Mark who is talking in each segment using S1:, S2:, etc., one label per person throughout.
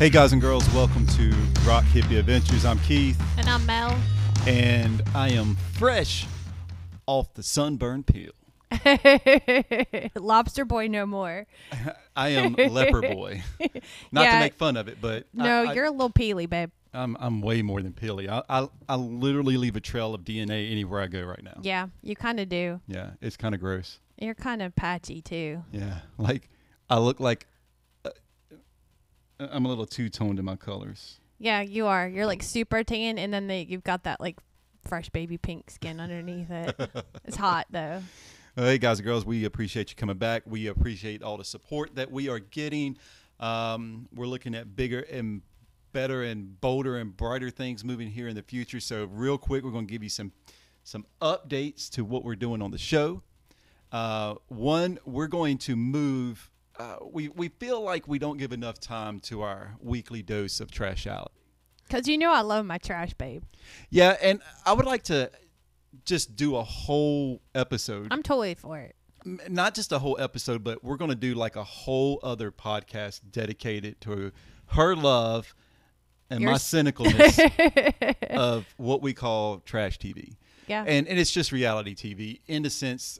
S1: Hey, guys and girls, welcome to Rock Hippie Adventures. I'm Keith,
S2: And I'm Mel.
S1: and I am fresh off the sunburn peel.
S2: Lobster boy no more.
S1: I am Leper Boy. Not to make fun of it, but
S2: No,
S1: I,
S2: you're a little peely, babe.
S1: I'm I'm way more than peely. I, I I literally leave a trail of DNA anywhere I go right now.
S2: Yeah, you kind of do.
S1: Yeah, it's kind of gross.
S2: You're kind of patchy too.
S1: Yeah, like I look like I'm a little two toned in my colors.
S2: Yeah, you are. You're like super tan, and then they, you've got that like fresh baby pink skin underneath it. it's hot though.
S1: Hey guys and girls, we appreciate you coming back. We appreciate all the support that we are getting. Um, we're looking at bigger and better and bolder and brighter things moving here in the future. So real quick, we're going to give you some some updates to what we're doing on the show. Uh, one, we're going to move. Uh, we we feel like we don't give enough time to our weekly dose of trash out.
S2: Cause you know I love my trash, babe.
S1: Yeah, and I would like to just do a whole episode
S2: I'm totally for it.
S1: m- not just a whole episode, but we're going to do like a whole other podcast dedicated to her love and
S2: Your
S1: my
S2: s-
S1: cynicalness of what we call trash TV.
S2: Yeah.
S1: And, and it's just reality TV in the sense,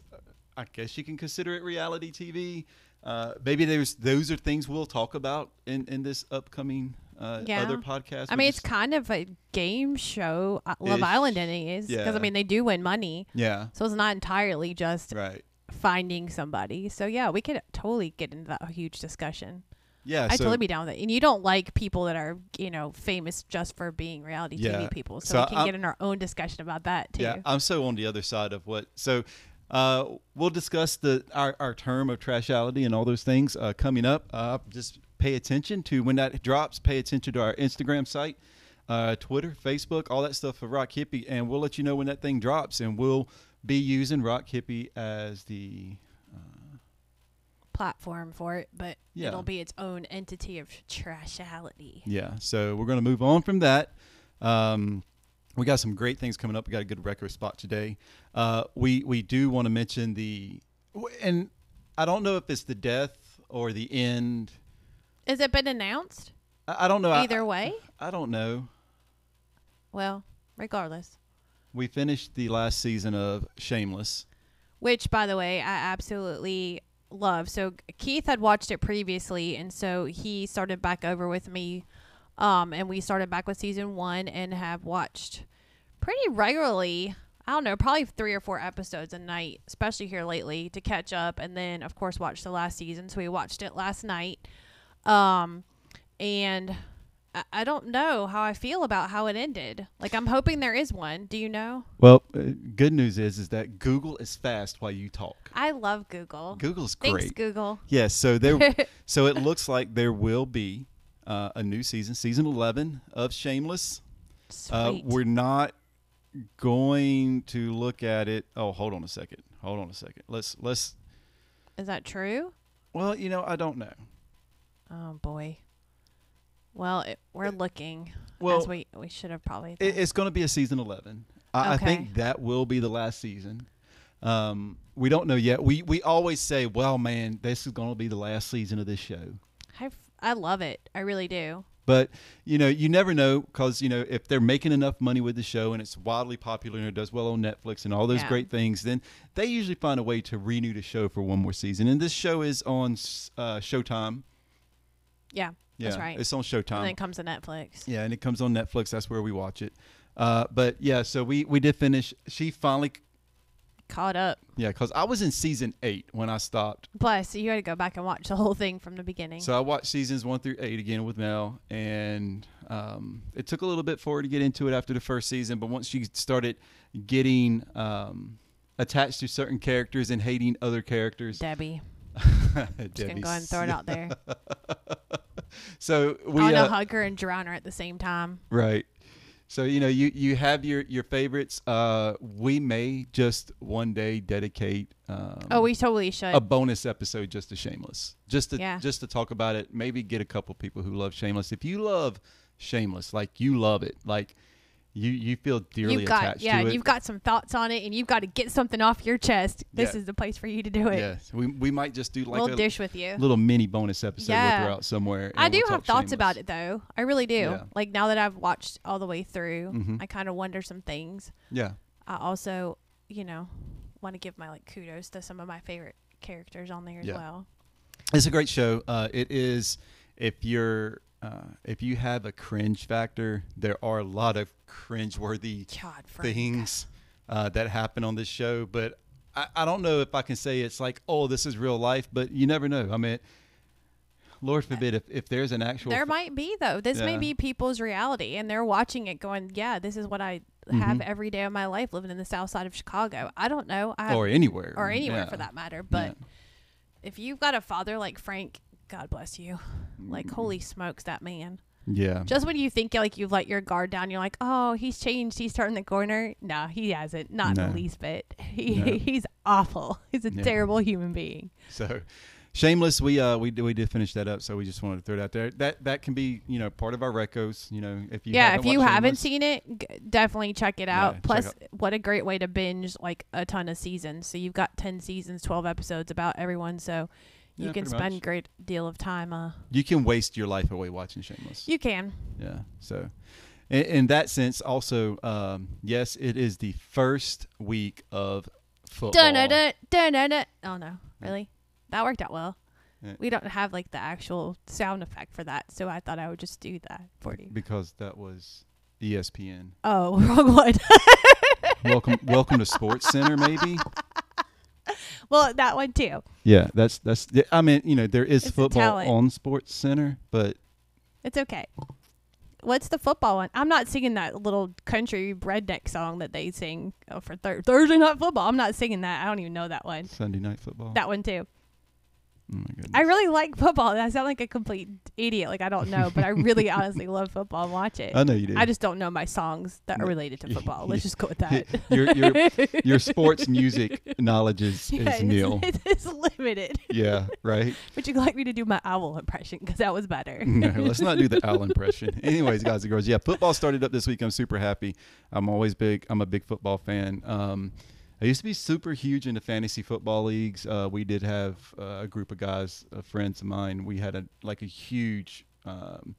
S1: I guess you can consider it reality TV. Uh, maybe there's those are things we'll talk about in, in this upcoming uh,
S2: Yeah.
S1: other podcast.
S2: I mean, it's kind of a game show. uh, Love. Island ending is because
S1: Yeah.
S2: I mean they do win money,
S1: yeah,
S2: so it's not entirely just
S1: right.
S2: finding somebody. So yeah, we could totally get into that huge discussion.
S1: Yeah,
S2: I'd
S1: so,
S2: totally be down with it. And you don't like people that are, you know, famous just for being reality
S1: Yeah.
S2: TV people. So,
S1: So
S2: we can
S1: I'm-
S2: get in our own discussion about that too.
S1: Yeah, I'm so on the other side of what. So uh, we'll discuss the our, our term of trashality and all those things uh, coming up. Uh, just pay attention to when that drops. Pay attention to our Instagram site, uh, Twitter, Facebook, all that stuff for Rock Hippie, and we'll let you know when that thing drops. And we'll be using Rock Hippie as the
S2: Platform for it, but
S1: Yeah.
S2: it'll be its own entity of trashality.
S1: Yeah, so we're going to move on from that. Um, we got some great things coming up. We got a good record spot today. Uh, we we do want to mention the, and I don't know if it's the death or the end.
S2: Has it been announced?
S1: I, I don't know. I-
S2: Either way?
S1: I, don't know.
S2: Well, regardless.
S1: We finished the last season of Shameless.
S2: Which, by the way, I absolutely love. So Keith had watched it previously, and so he started back over with me, um, and we started back with season one and have watched pretty regularly. I don't know, probably three or four episodes a night, especially here lately, to catch up, and then of course watch the last season. So we watched it last night, um, and. I- I don't know how I feel about how it ended. Like I'm hoping there is one. Do you know?
S1: Well, uh, good news is is that Google is fast while you talk.
S2: I love Google.
S1: Google's great.
S2: Thanks,
S1: great.
S2: Google.
S1: Yes, so there. so it looks like there will be uh, a new season, season eleven of Shameless. Uh, we're not going to look at it. Oh, hold on a second. Hold on a second. Let's let's.
S2: Is that true?
S1: Well, you know, I don't know.
S2: Oh boy. Well, it, we're looking.
S1: Well,
S2: as we we should have probably.
S1: it, it's going to be a season eleven. I, I think that will be the last season. Um, we don't know yet. We we always say, "Well, man, this is going to be the last season of this show."
S2: I I love it. I really do.
S1: But you know, you never know because you know if they're making enough money with the show and it's wildly popular and it does well on Netflix and all those
S2: Yeah.
S1: great things, then they usually find a way to renew the show for one more season. And this show is on uh, Showtime.
S2: Yeah,
S1: Yeah,
S2: that's right.
S1: It's on Showtime.
S2: and then it comes to Netflix.
S1: Yeah, and it comes on Netflix. That's where we watch it. Uh, but yeah, so we we did finish. She finally,
S2: Caught up.
S1: yeah, because I was in season eight when I stopped.
S2: Plus, you had to go back and watch the whole thing from the beginning.
S1: So I watched seasons one through eight again with Mel, and um, it took a little bit for her to get into it after the first season. But once she started getting um, attached to certain characters and hating other characters,
S2: Debbie, just gonna go ahead and throw it out there.
S1: So we
S2: I want to
S1: uh,
S2: hug her and drown her at the same time.
S1: right. So you know you you have your your favorites. Uh, we may just one day dedicate. Um,
S2: oh, we totally should.
S1: a bonus episode just to Shameless, just to
S2: Yeah.
S1: just to talk about it. Maybe get a couple people who love Shameless. If you love Shameless, like you love it, like you you feel dearly
S2: you've got
S1: attached
S2: yeah,
S1: to it.
S2: you've got some thoughts on it, and you've got to get something off your chest. This
S1: Yeah.
S2: is the place for you to do it.
S1: Yes, we we might just do like
S2: we'll
S1: a
S2: dish with you.
S1: little mini bonus episode
S2: Yeah.
S1: we'll throw out somewhere.
S2: I do
S1: we'll
S2: have thoughts about it though. I really do.
S1: Yeah.
S2: Like now that I've watched all the way through,
S1: Mhm.
S2: I kind of wonder some things.
S1: Yeah,
S2: I also, you know, want to give my like kudos to some of my favorite characters on there as well.
S1: it's a great show. Uh, it is if you're uh, if you have a cringe factor, there are a lot of cringe-worthy
S2: God,
S1: things uh, that happen on this show. But I, I don't know if I can say it's like, oh, this is real life. But you never know. I mean, Lord forbid if, if there's an actual
S2: There might be though. This may be people's reality, and they're watching it, going, "Yeah, this is what I have
S1: Mhm.
S2: every day of my life living in the South Side of Chicago." I don't know. I
S1: or anywhere
S2: or anywhere
S1: Yeah.
S2: for that matter. But
S1: Yeah.
S2: if you've got a father like Frank, God bless you. Like,
S1: Mm.
S2: holy smokes, that man.
S1: yeah.
S2: Just when you think like you've let your guard down, you're like, oh, he's changed. He's turning the corner. No, he hasn't. Not
S1: No.
S2: the least bit. He,
S1: No.
S2: He's awful. He's a
S1: Yeah.
S2: terrible human being.
S1: So, Shameless, we uh we did, we did finish that up, so we just wanted to throw it out there. That that can be you know part of our recos. You know, if you
S2: yeah,
S1: haven't
S2: if you haven't
S1: Shameless,
S2: seen it, g- definitely check it out.
S1: check
S2: Plus,
S1: out-
S2: what a great way to binge like a ton of seasons. So you've got ten seasons, twelve episodes about everyone. So you
S1: Yeah,
S2: can spend
S1: much.
S2: great deal of time. Uh,
S1: you can waste your life away watching Shameless.
S2: you can.
S1: Yeah. So, in, in that sense, also, um, yes, it is the first week of football.
S2: Dun dun dun dun dun. dun. Oh no, really? That worked out well.
S1: Yeah.
S2: We don't have like the actual sound effect for that, so I thought I would just do that for you.
S1: because that was ESPN.
S2: Oh, wrong one.
S1: welcome, welcome to Sports Center, maybe.
S2: well, that one too.
S1: Yeah, that's that's. I mean, you know, there is
S2: It's
S1: football on Sports Center, but
S2: It's okay. What's the football one? I'm not singing that little country redneck song that they sing oh, for thir- Thursday night football. I'm not singing that. I don't even know that one.
S1: Sunday night football.
S2: That one too.
S1: Oh my.
S2: I really like football. I sound like a complete idiot. Like I don't know, but I really honestly love football and watch it.
S1: I know you do.
S2: I just don't know my songs that are related to football. Let's just go with that.
S1: your your your sports music knowledge is,
S2: yeah,
S1: is nil.
S2: it's, it's limited.
S1: yeah, right.
S2: Would you like me to do my owl impression? Because that was better.
S1: No, let's not do the owl impression. Anyways, guys and girls, yeah, football started up this week. I'm super happy. I'm always big. I'm a big football fan. Um, I used to be super huge into fantasy football leagues. Uh, we did have uh, a group of guys, uh, friends of mine. We had a like a huge. Um,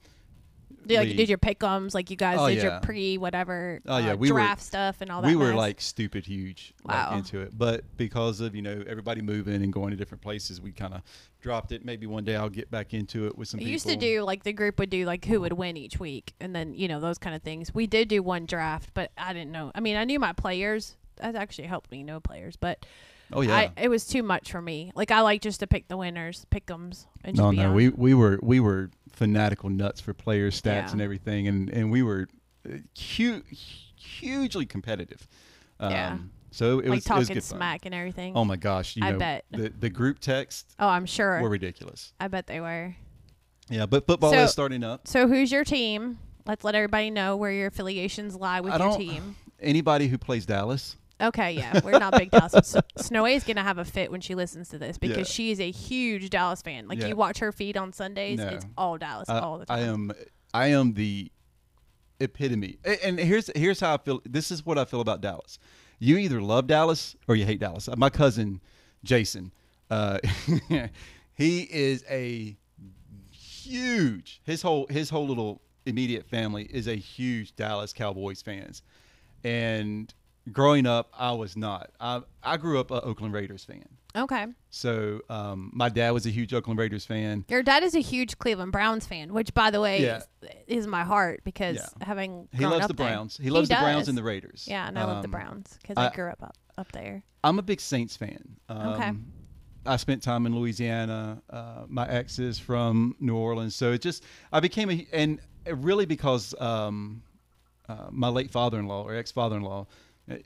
S2: Did, like, you did your pickums, like you guys
S1: Oh,
S2: did
S1: yeah.
S2: your pre whatever
S1: Oh, yeah,
S2: uh,
S1: we were-
S2: draft stuff and all that.
S1: we were like stupid huge like, into it but because of you know everybody moving and going to different places we kind of dropped it maybe one day i'll get back into it with some
S2: We
S1: people
S2: used to do like the group would do like who would win each week, and then you know those kind of things. We did do one draft, but I didn't know. I mean, I knew my players. That actually helped me know players, but
S1: oh yeah
S2: I, it was too much for me. Like I like just to pick the winners, pick 'ems, and
S1: no
S2: be
S1: no
S2: on.
S1: we we were we were fanatical nuts for players stats
S2: Yeah.
S1: and everything and and we were uh, hu- hugely competitive um,
S2: Yeah.
S1: so it
S2: like
S1: was, it was
S2: talking
S1: good fun.
S2: smack and everything.
S1: oh my gosh you
S2: I
S1: know
S2: bet.
S1: the the group text
S2: Oh, I'm sure.
S1: were ridiculous
S2: I bet they were.
S1: yeah but football
S2: So-
S1: is starting up
S2: So who's your team? Let's let everybody know where your affiliations lie with
S1: I
S2: your
S1: don't-
S2: team.
S1: anybody who plays dallas
S2: Okay, yeah, we're not big Dallas. S- Snowy is gonna have a fit when she listens to this because
S1: Yeah.
S2: she is a huge Dallas fan. Like
S1: Yeah.
S2: you watch her feed on Sundays,
S1: No.
S2: it's all Dallas
S1: I,
S2: all the time.
S1: I am I am the epitome. A- And here's here's how I feel. This is what I feel about Dallas. You either love Dallas or you hate Dallas. My cousin Jason, uh, he is a huge his whole his whole little immediate family is a huge Dallas Cowboys fans. And growing up, I was not. I I grew up a Oakland Raiders fan.
S2: Okay.
S1: So um, my dad was a huge Oakland Raiders fan.
S2: Your dad is a huge Cleveland Browns fan, which, by the way,
S1: Yeah.
S2: is, is my heart because
S1: Yeah.
S2: having
S1: He loves the
S2: there-
S1: Browns. He loves the Browns and the Raiders.
S2: Yeah, and I love the
S1: Um,
S2: Browns because
S1: I-
S2: I, grew up, up up there.
S1: I'm a big Saints fan. Um,
S2: Okay.
S1: I spent time in Louisiana. Uh, my ex is from New Orleans, so it just I became a and really because um, uh, my late father-in-law or ex-father-in-law,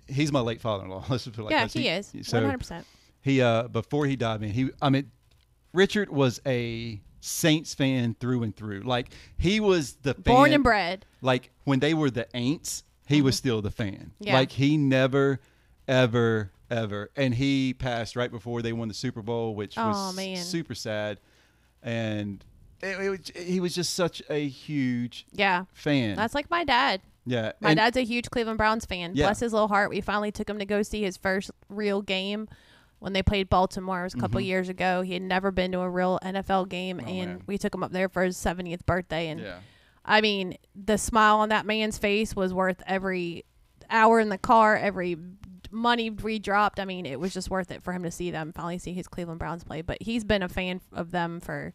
S1: he's my late father-in-law. Let's put it like
S2: yeah,
S1: that.
S2: he is. One hundred percent.
S1: he uh, before he died, man, he I mean, Richard was a Saints fan through and through. Like he was the fan,
S2: Born and bred.
S1: like when they were the Aints, he was still the fan.
S2: Mm-hmm. Yeah.
S1: Like he never, ever, ever, and he passed right before they won the Super Bowl, which
S2: Aw,
S1: was
S2: man.
S1: super sad. And it, it was, he was just such a huge
S2: Yeah,
S1: fan.
S2: that's like my dad.
S1: Yeah,
S2: My
S1: and-
S2: dad's a huge Cleveland Browns fan.
S1: Yeah.
S2: Bless his little heart. We finally took him to go see his first real game when they played Baltimore. It was a couple
S1: Mhm.
S2: years ago. He had never been to a real NFL game,
S1: Oh,
S2: and
S1: man.
S2: we took him up there for his 70th birthday. And
S1: yeah.
S2: I mean, the smile on that man's face was worth every hour in the car, every money we dropped. I mean, it was just worth it for him to see them finally see his Cleveland Browns play. But he's been a fan of them for,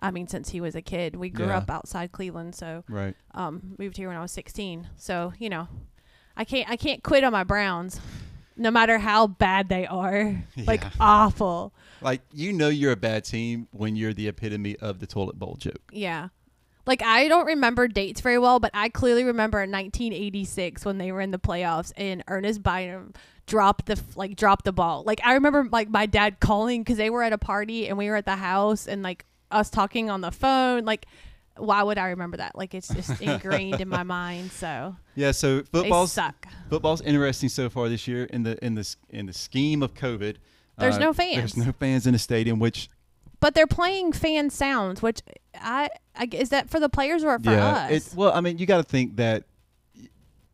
S2: I mean, since he was a kid. We grew
S1: Yeah.
S2: up outside Cleveland, so
S1: Right.
S2: um, moved here when I was 16. So you know, I can't I can't quit on my Browns, no matter how bad they are, like awful.
S1: Like you know you're a bad team when you're the epitome of the toilet bowl joke.
S2: Yeah. Like I don't remember dates very well, but I clearly remember in 1986 when they were in the playoffs and Earnest Byner dropped the like dropped the ball. Like I remember like my dad calling because they were at a party and we were at the house and like us talking on the phone. Like why would I remember that? Like it's just ingrained in my mind. So
S1: Yeah, so football's
S2: suck.
S1: football's interesting so far this year in the in the s- in the scheme of COVID.
S2: There's
S1: uh,
S2: no fans.
S1: There's no fans in the stadium, which
S2: But they're playing fan sounds, which I, I is that for the players or for
S1: yeah,
S2: us?
S1: it, well, I mean, you got to think that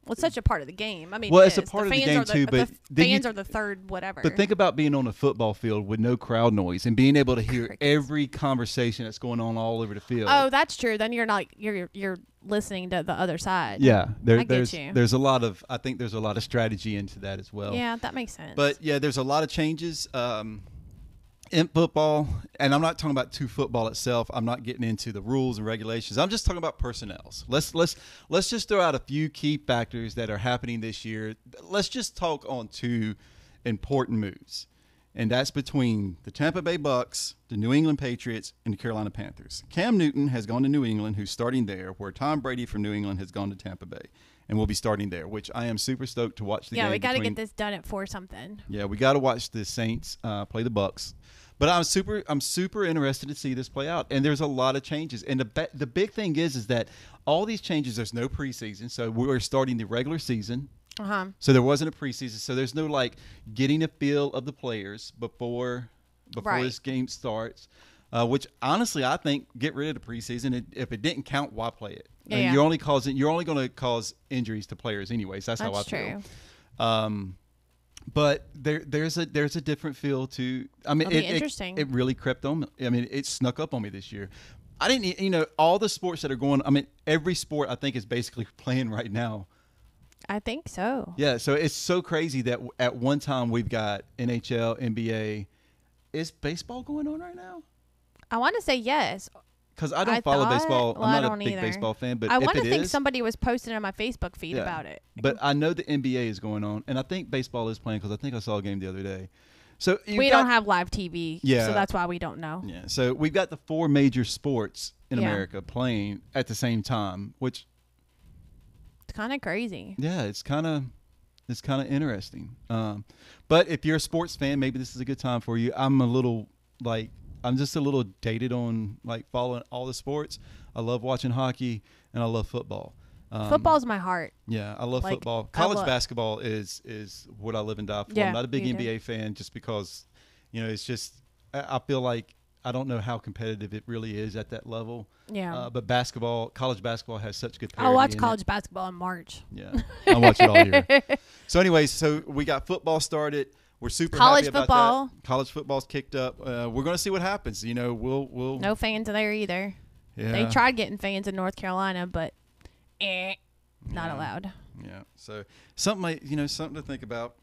S2: well, it's such a part of the game. I mean,
S1: Well,
S2: it
S1: it's a
S2: is.
S1: part of the game
S2: the,
S1: too,
S2: the
S1: but you-
S2: fans are the third whatever.
S1: But think about being on a football field with no crowd noise and being able to hear
S2: Crickets.
S1: every conversation that's going on all over the field.
S2: Oh, that's true. Then you're not you're you're listening to the other side.
S1: yeah. There,
S2: I get
S1: there's
S2: you.
S1: there's a lot of I think there's a lot of strategy into that as well.
S2: Yeah, that makes sense.
S1: But yeah, there's a lot of changes um, in football, and I'm not talking about to football itself. I'm not getting into the rules and regulations. I'm just talking about personnels. Let's let's let's just throw out a few key factors that are happening this year. Let's just talk on two important moves, and that's between the Tampa Bay Bucks, the New England Patriots, and the Carolina Panthers. Cam Newton has gone to New England, who's starting there, where Tom Brady from New England has gone to Tampa Bay. And we'll be starting there, which I am super stoked to watch the
S2: yeah,
S1: game.
S2: Yeah, we got to get this done at four something.
S1: yeah, we got to watch the Saints uh, play the Bucks. But I'm super I'm super interested to see this play out. And there's a lot of changes. And the the big thing is is that all these changes there's no preseason. So we're starting the regular season.
S2: Uh huh.
S1: So there wasn't a preseason. So there's no like getting a feel of the players before before
S2: Right.
S1: this game starts. Uh, which honestly, I think get rid of the preseason. If it didn't count, why play it?
S2: Yeah,
S1: And
S2: yeah.
S1: You're only causing you're only going to cause injuries to players anyways. That's, how I
S2: That's
S1: feel.
S2: true.
S1: Um, but there there's a there's a different feel to. I mean, it, it-
S2: interesting.
S1: It, really crept on. me. I mean, it snuck up on me this year. I didn't, you know, all the sports that are going. I mean, every sport I think is basically playing right now.
S2: I think so.
S1: Yeah, so it's so crazy that at one time we've got NHL, NBA. Is baseball going on right now?
S2: I want to say yes.
S1: Because I don't
S2: I
S1: follow
S2: thought-
S1: baseball.
S2: well, I
S1: I'm not a
S2: don't
S1: big
S2: either.
S1: baseball fan, but
S2: I
S1: if
S2: want to
S1: it
S2: think
S1: is-
S2: somebody was posting on my Facebook feed
S1: Yeah.
S2: about it.
S1: But I know the NBA is going on, and I think baseball is playing because I think I saw a game the other day. So
S2: we
S1: got-
S2: don't have live TV,
S1: Yeah.
S2: so that's why we don't know.
S1: Yeah, so we've got the four major sports in
S2: Yeah.
S1: America playing at the same time, which
S2: It's kind of crazy.
S1: yeah, it's kind of it's kind of interesting. Um, but if you're a sports fan, maybe this is a good time for you. I'm a little like I'm just a little dated on like following all the sports. I love watching hockey and I love football. Um,
S2: Football's my heart.
S1: Yeah, I love
S2: Like,
S1: football. College
S2: love-
S1: basketball is is what I live and die for.
S2: Yeah,
S1: I'm not a big. NBA fan just because, you know, it's just I, I feel like I don't know how competitive it really is at that level.
S2: Yeah.
S1: Uh, but basketball, college basketball has such good.
S2: I'll watch
S1: in it.
S2: college basketball in March.
S1: Yeah, I watch it all year. So, anyways, so we got football started. We're super
S2: College
S1: happy about
S2: football.
S1: that. College football's kicked up. Uh, we're going to see what happens. You know, we'll we'll.
S2: No fans there either.
S1: Yeah.
S2: They tried getting fans in North Carolina, but eh, not
S1: Yeah.
S2: allowed.
S1: Yeah. So something like you know something to think about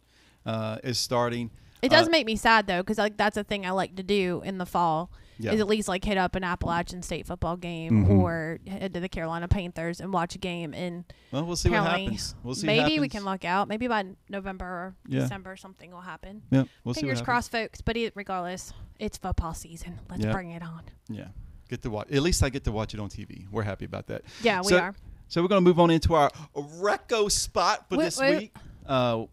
S1: uh, is starting.
S2: It does
S1: Uh,
S2: make me sad though, because like that's a thing I like to do in the fall.
S1: Yeah.
S2: Is at least like hit up an Appalachian State football game
S1: Mhm.
S2: or head to the Carolina Panthers and watch a game. And
S1: Well, we'll see what happens. We'll see. what
S2: maybe we can luck out. Maybe by November or
S1: Yeah.
S2: December something will happen.
S1: Yeah, we'll see.
S2: Fingers crossed, folks. But it, regardless, it's football season. Let's
S1: Yeah.
S2: bring it on.
S1: Yeah, get to watch. At least I get to watch it on TV. We're happy about that.
S2: Yeah, we
S1: So-
S2: are.
S1: So we're gonna move on into our Reco spot for
S2: Wait,
S1: this
S2: wait.
S1: week. Uh,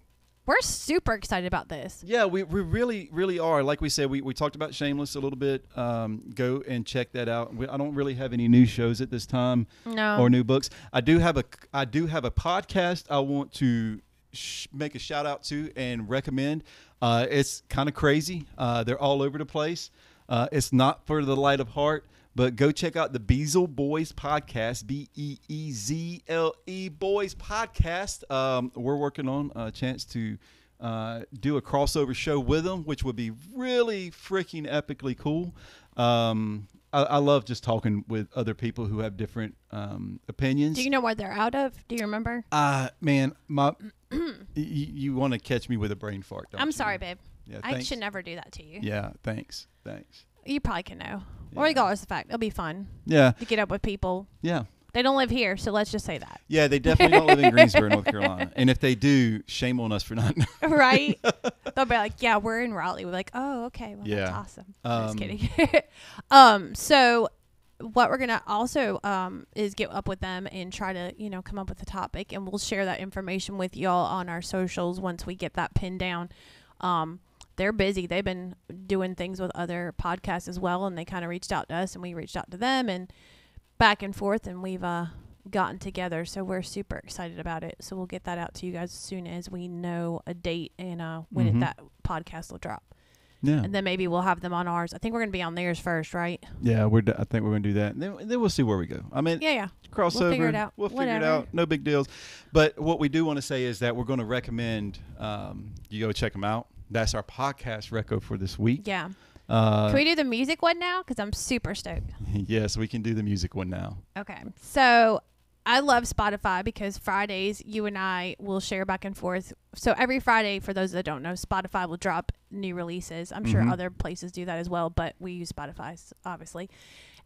S2: We're super excited about this.
S1: yeah, we, we really really are. Like we said, we, we talked about Shameless a little bit. Um, go and check that out. We, I don't really have any new shows at this time
S2: No.
S1: or new books. I do have a I do have a podcast I want to sh- make a shout out to and recommend. Uh, it's kind of crazy. Uh, they're all over the place. Uh, it's not for the light of heart, But go check out the Beezle Boys podcast, B E E Z L E Boys podcast. Um, we're working on a chance to uh, do a crossover show with them, which would be really freaking epically cool. Um, I, I love just talking with other people who have different um, opinions.
S2: Do you know where they're out of? Do you remember?
S1: Uh man, my y- you want to catch me with a brain fart? Don't
S2: I'm
S1: you?
S2: sorry, babe.
S1: Yeah,
S2: I
S1: thanks.
S2: should never do that to you.
S1: Yeah, thanks, thanks.
S2: You probably can know.
S1: Yeah.
S2: Regardless of the fact, it'll be fun
S1: Yeah,
S2: to get up with people.
S1: yeah,
S2: They don't live here, so let's just say that.
S1: yeah. They definitely don't live in Greensboro, North Carolina, and if they do, shame on us for not.
S2: right? They'll be like, "Yeah, we're in Raleigh." We're like, "Oh, okay, well, that's awesome." I'm just
S1: Um,
S2: kidding. um, so what we're gonna also um is get up with them and try to you know come up with a topic, and we'll share that information with y'all on our socials once we get that pinned down. Um, they're busy. They've been doing things with other podcasts as well, and they kind of reached out to us, and we reached out to them, and back and forth, and we've uh gotten together. So we're super excited about it. So we'll get that out to you guys as soon as we know a date and uh when
S1: Mhm.
S2: it, that podcast will drop.
S1: yeah,
S2: And then maybe we'll have them on ours. I think we're gonna be on theirs first, right?
S1: yeah. We're. d- I think we're gonna do that. And then, then we'll see where we go. I mean,
S2: Yeah, yeah.
S1: crossover.
S2: figure it out.
S1: We'll figure it
S2: Whatever.
S1: out. No big deals. But what we do want to say is that we're going to recommend um, you go check them out. That's our podcast record for this week.
S2: Yeah.
S1: Uh,
S2: Can we do the music one now? Because I'm super stoked.
S1: yes, we can do the music one now.
S2: Okay. So I love Spotify because Fridays you and I will share back and forth. So every Friday, for those that don't know, Spotify will drop new releases. I'm sure
S1: Mhm.
S2: other places do that as well, but we use Spotify obviously.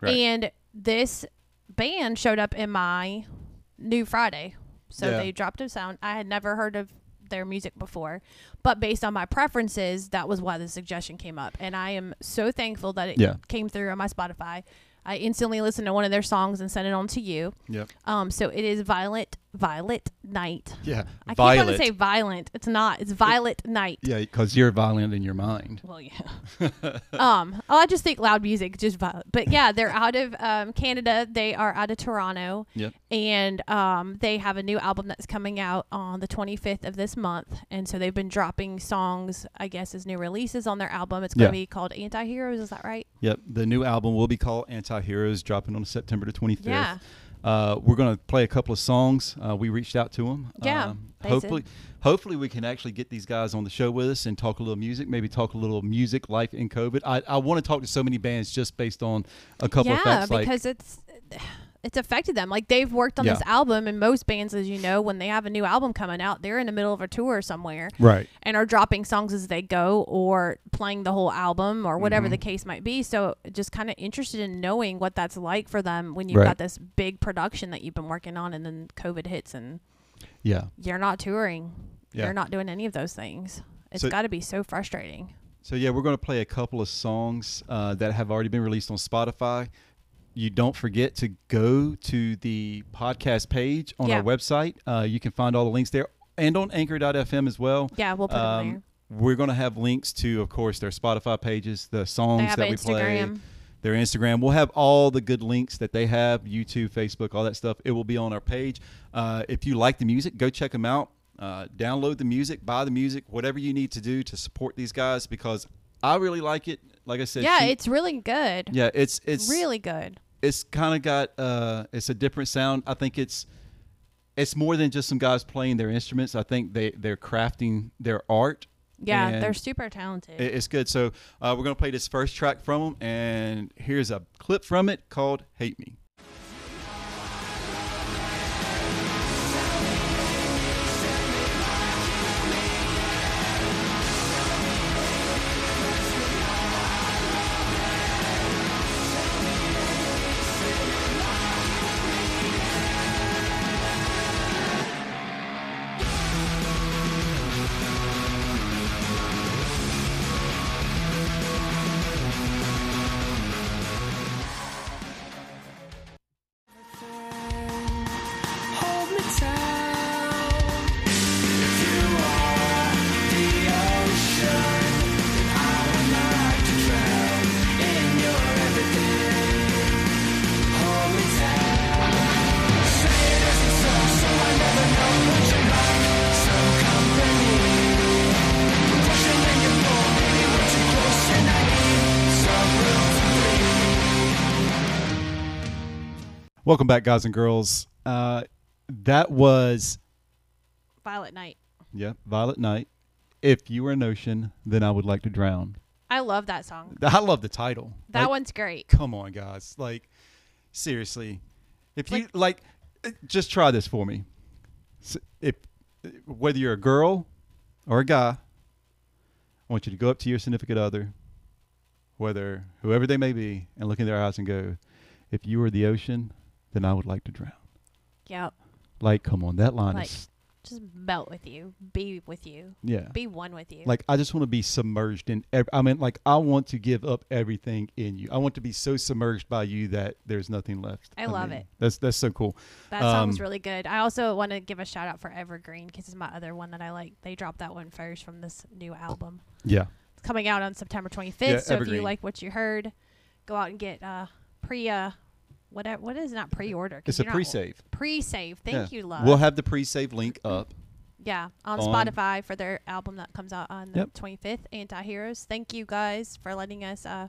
S1: Right.
S2: And this band showed up in my new Friday. So
S1: Yeah.
S2: they dropped a sound. I had never heard of their music before, but based on my preferences, that was why the suggestion came up. And I am so thankful that it
S1: Yeah.
S2: came through on my Spotify. I instantly listened to one of their songs and sent it on to you.
S1: Yep.
S2: Um, so it is Violet Violet Night.
S1: Yeah.
S2: I keep wanting to say violent. It's not. It's Violet Night.
S1: yeah, because you're violent in your mind.
S2: Well, yeah. um, oh, I just think loud music, just violent. But yeah, they're out of um, Canada. They are out of Toronto,
S1: Yep.
S2: and um, they have a new album that's coming out on the 25th of this month. And so they've been dropping songs, I guess, as new releases on their album. It's going
S1: Yeah.
S2: to be called Anti Heroes. Is that right?
S1: Yep. The new album will be called Anti Heroes, dropping on September the 25th.
S2: Yeah.
S1: Uh, we're going to play a couple of songs. Uh, we reached out to them.
S2: Yeah,
S1: Um, hopefully, hopefully we can actually get these guys on the show with us and talk a little music. Maybe talk a little music life in COVID. I, I want to talk to so many bands just based on a couple
S2: yeah,
S1: of facts. Like,
S2: because it's it's affected them. Like they've worked on
S1: Yeah.
S2: this album, and most bands, as you know, when they have a new album coming out, they're in the middle of a tour somewhere
S1: right.
S2: and are dropping songs as they go or playing the whole album or whatever
S1: Mhm.
S2: the case might be. So just kind of interested in knowing what that's like for them when you've
S1: Right.
S2: got this big production that you've been working on, and then COVID hits and
S1: Yeah.
S2: you're not touring,
S1: Yeah.
S2: you're not doing any of those things. It's
S1: So-
S2: got to be so frustrating.
S1: So yeah, we're going to play a couple of songs uh, that have already been released on Spotify. You don't forget to go to the podcast page on
S2: Yeah.
S1: our website. Uh, you can find all the links there, and on Anchor.fm as well.
S2: Yeah, we'll put them there.
S1: Um, we're going to have links to, of course, their Spotify pages, the songs that we play, their Instagram. We'll have all the good links that they have, YouTube, Facebook, all that stuff. It will be on our page. Uh, if you like the music, go check them out. Uh, download the music, buy the music, whatever you need to do to support these guys because I really like it. Like I said,
S2: Yeah,
S1: she-
S2: it's really good.
S1: yeah, it's it's
S2: really good.
S1: it's kind of got uh, it's a different sound. I think it's it's more than just some guys playing their instruments. I think they they're crafting their art
S2: Yeah, they're super talented.
S1: it- It's good. So uh, we're gonna play this first track from them, and here's a clip from it called "Hate Me." Welcome back, guys and girls. Uh, that was
S2: Violet Night.
S1: yeah, Violet Night. If you were an ocean, then I would like to drown.
S2: I love that song.
S1: I love the title.
S2: That
S1: Like,
S2: one's great.
S1: Come on, guys. Like, seriously, if you like, uh, just try this for me. If whether you're a girl or a guy, I want you to go up to your significant other, whether whoever they may be, and look in their eyes and go, "If you were the ocean, then I would like to drown."
S2: Yep.
S1: Like, come on, that line
S2: Like-
S1: is
S2: Just melt with you. Be with you.
S1: yeah.
S2: Be one with you.
S1: Like I just want to be submerged in. Ev- I mean, like I want to give up everything in you. I want to be so submerged by you that there's nothing left.
S2: I love
S1: mean,
S2: it.
S1: That's that's so cool.
S2: that song's
S1: um,
S2: really good. I also want to give a shout out for Evergreen because it's my other one that I like. They dropped that one first from this new album.
S1: Yeah,
S2: It's coming out on September 25th.
S1: Yeah,
S2: so if you like what you heard, go out and get uh pre uh whatever what is not pre-order?
S1: it's a pre-save.
S2: Pre-save. Thank
S1: Yeah.
S2: you, love.
S1: We'll have the pre-save link up.
S2: yeah, on,
S1: on-
S2: Spotify for their album that comes out on the
S1: Yep.
S2: 25th, Anti-Heroes. Thank you guys for letting us uh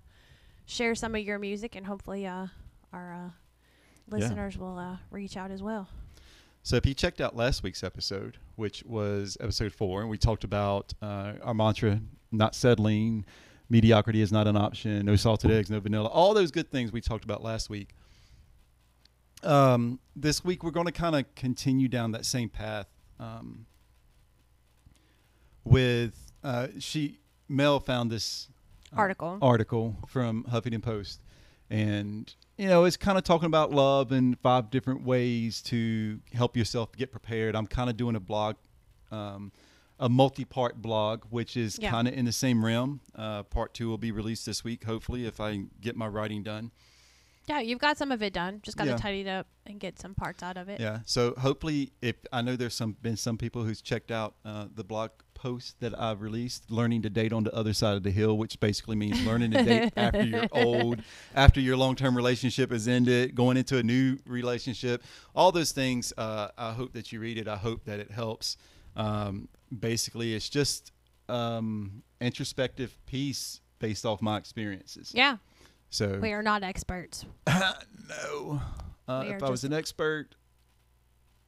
S2: share some of your music and hopefully uh our uh listeners will uh reach out as well.
S1: So if you checked out last week's episode, which was episode four, and we talked about uh, our mantra: not settling, mediocrity is not an option, no salted eggs, no vanilla, all those good things we talked about last week. Um, this week we're going to kind of continue down that same path. Um, with uh, she Mel found this uh,
S2: Article.
S1: article from Huffington Post, and you know it's kind of talking about love and five different ways to help yourself get prepared. I'm kind of doing a blog, um, a multi-part blog, which is
S2: Yeah.
S1: kind of in the same realm. Uh, part two will be released this week, hopefully, if I get my writing done.
S2: Yeah, you've got some of it done. Just got to tidy it up and get some parts out of it.
S1: Yeah. So hopefully, if I know there's some been some people who's checked out uh, the blog post that I've released, learning to date on the other side of the hill, which basically means learning to date after you're old, after your long-term relationship is ended, going into a new relationship. All those things. Uh, I hope that you read it. I hope that it helps. Um, basically, it's just um, introspective piece based off my experiences.
S2: Yeah,
S1: So
S2: we are not experts.
S1: no. Uh, if I was an expert,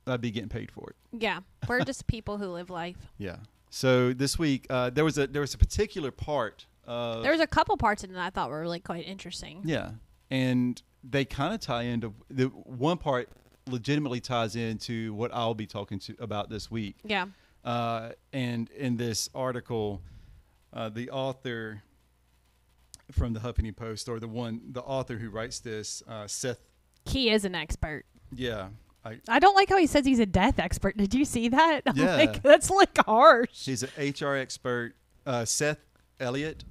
S1: I'd be getting paid for it.
S2: Yeah, we're just people who live life.
S1: Yeah. So this week, uh, there was a there was a particular part of
S2: was a couple parts in it I thought were really quite interesting.
S1: yeah, and they kind of tie into the one part legitimately ties into what I'll be talking to about this week.
S2: Yeah.
S1: Uh, and in this article, uh, the author from the Huffington Post, or the one the author who writes this, uh, Seth.
S2: He is an expert.
S1: Yeah, I,
S2: I don't like how he says he's a death expert. Did you see that?
S1: Yeah.
S2: like, that's like harsh.
S1: he's an HR expert. Uh, Seth Elliott.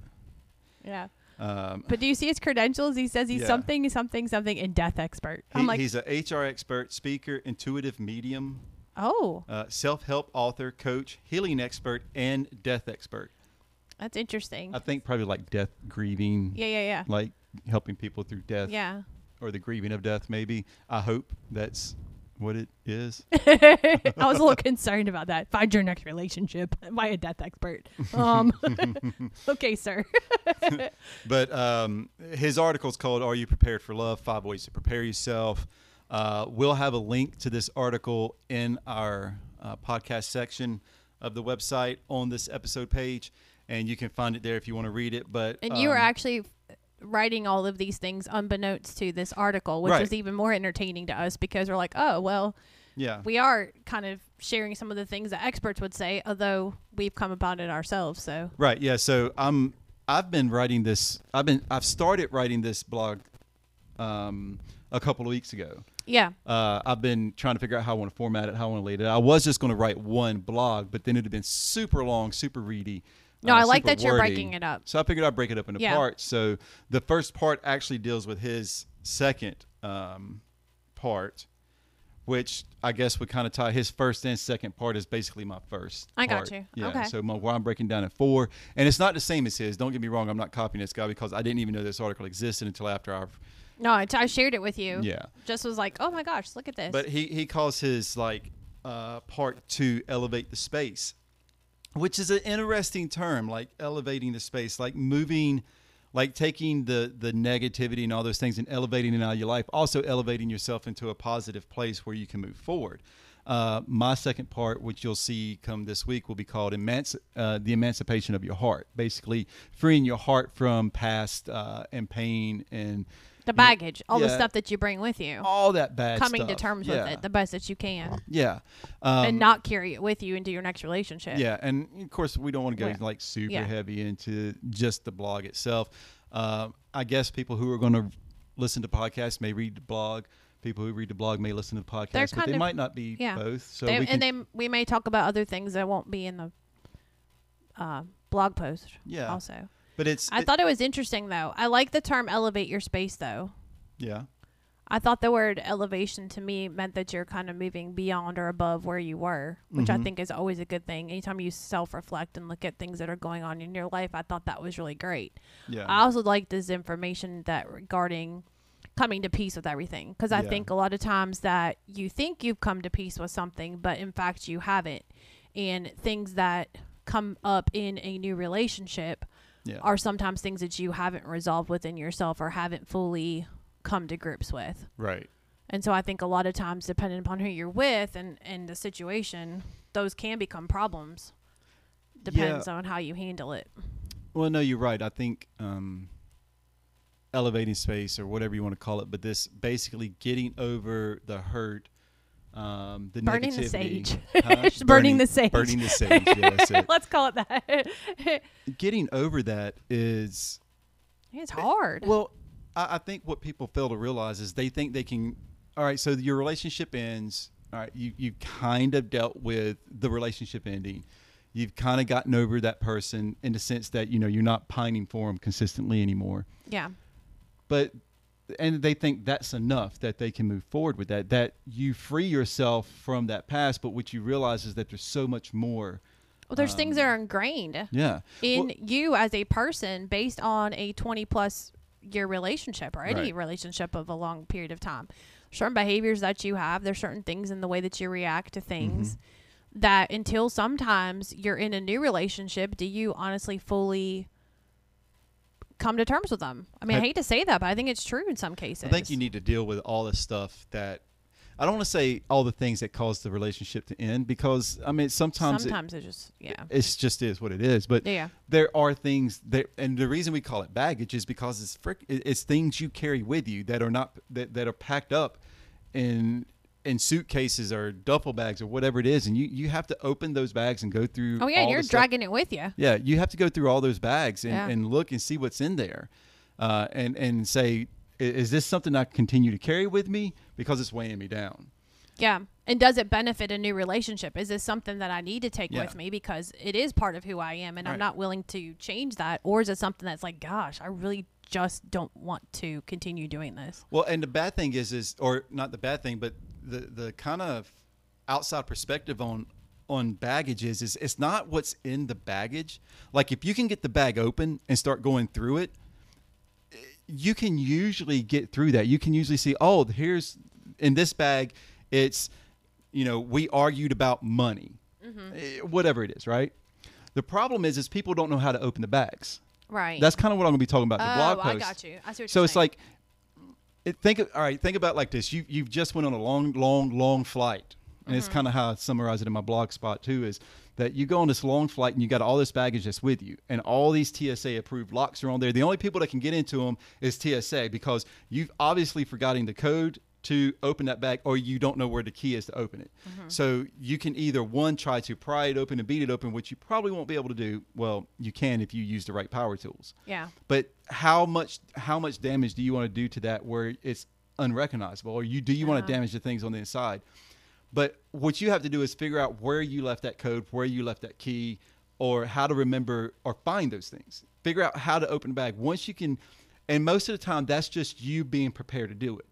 S2: Yeah.
S1: Um,
S2: But do you see his credentials? He says he's
S1: Yeah.
S2: something, something, something, and death expert. I'm like,
S1: he's an HR expert, speaker, intuitive medium,
S2: oh,
S1: uh, self-help author, coach, healing expert, and death expert.
S2: That's interesting.
S1: I think probably like death grieving,
S2: yeah, yeah, yeah.
S1: like helping people through death
S2: yeah.
S1: or the grieving of death. Maybe I hope that's what it is.
S2: I was a little concerned about that. Find your next relationship. I a death expert? Um, okay, sir.
S1: But um, his article is called "Are You Prepared for Love? Five Ways to Prepare Yourself." Uh, we'll have a link to this article in our uh, podcast section of the website on this episode page, and you can find it there if you want to read it. But
S2: And you were
S1: um,
S2: actually writing all of these things unbeknownst to this article, which
S1: Right.
S2: was even more entertaining to us because we're like, oh, well,
S1: yeah,
S2: we are kind of sharing some of the things that experts would say, although we've come about it ourselves. So,
S1: Right. Yeah. So I'm. I've been writing this. I've been. I've started writing this blog, um, a couple of weeks ago.
S2: yeah.
S1: Uh, I've been trying to figure out how I want to format it, how I want to lead it. I was just going to write one blog, but then it'd have been super long, super ready.
S2: No,
S1: uh,
S2: I like that you're
S1: wordy.
S2: breaking it up.
S1: So I figured I'd break it up into
S2: Yeah.
S1: parts. So the first part actually deals with his second um, part, which I guess would kind of tie his first and second part is basically my first.
S2: I got you.
S1: Yeah.
S2: Okay.
S1: So my, where I'm breaking down at four, and it's not the same as his. Don't get me wrong. I'm not copying this guy because I didn't even know this article existed until after I've.
S2: No, I, I shared it with you.
S1: Yeah.
S2: Just was like, oh my gosh, look at this.
S1: But he he calls his like uh, part to elevate the space, which is an interesting term, like elevating the space, like moving like taking the the negativity and all those things and elevating it out of your life, also elevating yourself into a positive place where you can move forward. Uh, my second part, which you'll see come this week, will be called emanci- uh, the emancipation of your heart. Basically, freeing your heart from past uh, and pain and
S2: The baggage, all the
S1: Yeah.
S2: stuff that you bring with you,
S1: all that bad
S2: coming to
S1: stuff.
S2: terms
S1: yeah.
S2: with it the best that you can,
S1: Yeah, um,
S2: and not carry it with you into your next relationship.
S1: Yeah, and of course we don't want to go
S2: Yeah.
S1: like super
S2: Yeah.
S1: heavy into just the blog itself. Uh, I guess people who are going to listen to podcasts may read the blog. People who read the blog may listen to the podcast, but
S2: kind
S1: they
S2: of-
S1: might not be
S2: yeah.
S1: both. So
S2: They-
S1: we can,
S2: and then we may talk about other things that won't be in the uh, blog post.
S1: yeah,
S2: Also,
S1: but it's
S2: I
S1: it-
S2: thought it was interesting though. I like the term "elevate your space" though.
S1: yeah,
S2: I thought the word elevation to me meant that you're kind of moving beyond or above where you were, which I
S1: Mhm.
S2: think is always a good thing. Anytime you self reflect and look at things that are going on in your life, I thought that was really great.
S1: yeah,
S2: I also like this information that regarding coming to peace with everything because I
S1: Yeah.
S2: think a lot of times that you think you've come to peace with something, but in fact you haven't. And things that come up in a new relationship
S1: yeah,
S2: are sometimes things that you haven't resolved within yourself or haven't fully come to grips with.
S1: right.
S2: And so I think a lot of times, depending upon who you're with and, and the situation, those can become problems. Depends on how you handle it.
S1: Well, no, you're right. I think um, elevating space or whatever you want to call it, but this basically getting over the hurt, um, the
S2: Burning the sage.
S1: huh?
S2: Just burning the sage.
S1: burning the sage. Yeah.
S2: Let's call it that.
S1: Getting over that is
S2: it's hard.
S1: Well, I, I think what people fail to realize is they think they can. All right, so your relationship ends. All right, you you kind of dealt with the relationship ending. You've kind of gotten over that person in the sense that you know you're not pining for them consistently anymore.
S2: yeah.
S1: But and they think that's enough that they can move forward with that. That you free yourself from that past, but what you realize is that there's so much more.
S2: Well, there's things that
S1: Um,
S2: are ingrained
S1: Yeah.
S2: in
S1: Well-
S2: you as a person based on a 20 plus year relationship or any
S1: Right.
S2: relationship of a long period of time. Certain behaviors that you have, there's certain things in the way that you react to things
S1: Mm-hmm.
S2: that until sometimes you're in a new relationship, do you honestly fully come to terms with them? I mean, I,
S1: I-
S2: hate to say that, but I think it's true in some cases.
S1: I think you need to deal with all the stuff that I don't want to say all the things that cause the relationship to end because I mean sometimes, it-
S2: sometimes it's just yeah.
S1: it's just is what it is. But
S2: Yeah.
S1: there are things that, and the reason we call it baggage is because it's frick, it's things you carry with you that are not that, that are packed up in in suitcases or duffel bags or whatever it is, and you you have to open those bags and go through.
S2: Oh yeah, you're
S1: the stuff-
S2: dragging it with you.
S1: yeah, you have to go through all those bags and,
S2: Yeah.
S1: and look and see what's in there, uh, and and say, is this something I continue to carry with me because it's weighing me down?
S2: Yeah. And does it benefit a new relationship? Is this something that I need to take
S1: Yeah.
S2: with me because it is part of who I am and I'm not willing to change that? Or is it something that's like, gosh, I really just don't want to continue doing this?
S1: Well, and the bad thing is, is or not the bad thing, but the the kind of outside perspective on on baggage is, is it's not what's in the baggage. Like if you can get the bag open and start going through it, you can usually get through that. You can usually see, oh, here's in this bag, it's you know we argued about money, Eh, whatever it is, right? The problem is, is people don't know how to open the bags.
S2: Right.
S1: That's kind of what I'm going to be talking about in the blog
S2: oh,
S1: post.
S2: I got you. I see what
S1: So
S2: you're
S1: it's
S2: saying.
S1: like, it, think all right. Think about it like this. You you've just went on a long, long, long flight, and it's
S2: Mm-hmm.
S1: kind of how I summarize it in my blog spot too. Is that you go on this long flight and you got all this baggage that's with you, and all these TSA approved locks are on there. The only people that can get into them is TSA because you've obviously forgotten the code to open that bag, or you don't know where the key is to open it.
S2: Mm-hmm.
S1: So you can either one try to pry it open and beat it open, which you probably won't be able to do. Well, you can if you use the right power tools
S2: yeah.
S1: but how much how much damage do you want to do to that where it's unrecognizable or you do you want to
S2: Uh-huh.
S1: damage the things on the inside but what you have to do is figure out where you left that code where you left that key or how to remember or find those things figure out how to open the bag once you can and most of the time that's just you being prepared to do it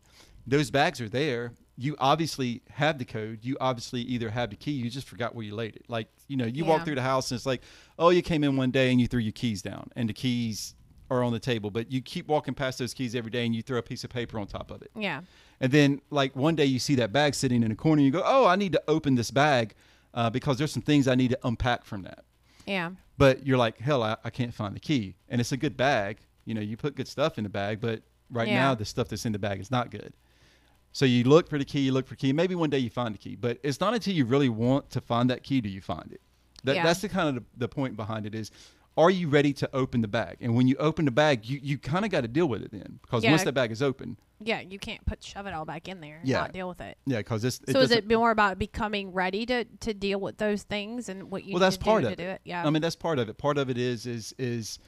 S1: those bags are there. You obviously have the code. You obviously either have the key. You just forgot where you laid it. Like you know you walk through the house and it's like oh you came in one day and you threw your keys down and the keys are on the table but you keep walking past those keys every day and you throw a piece of paper on top of it.
S2: Yeah.
S1: and then like one day you see that bag sitting in a corner and you go oh i need to open this bag uh, because there's some things i need to unpack from that.
S2: Yeah.
S1: but you're like hell I, I can't find the key. And it's a good bag. You know, you put good stuff in the bag, but right
S2: Yeah.
S1: now the stuff that's in the bag is not good. So you look for the key, you look for key. Maybe one day you find the key, but it's not until you really want to find that key do you find it. That,
S2: Yeah.
S1: That's the kind of the, the point behind it is, are you ready to open the bag? And when you open the bag, you, you kind of got to deal with it then, because
S2: Yeah.
S1: once that bag is open,
S2: Yeah, you can't put shove it all back in there
S1: Yeah.
S2: not deal with it.
S1: yeah, because it's
S2: so is it more about becoming ready to, to deal with those things and what you
S1: well
S2: need
S1: that's
S2: to
S1: part of it.
S2: do it? Yeah.
S1: I mean that's part of it. Part of it is is is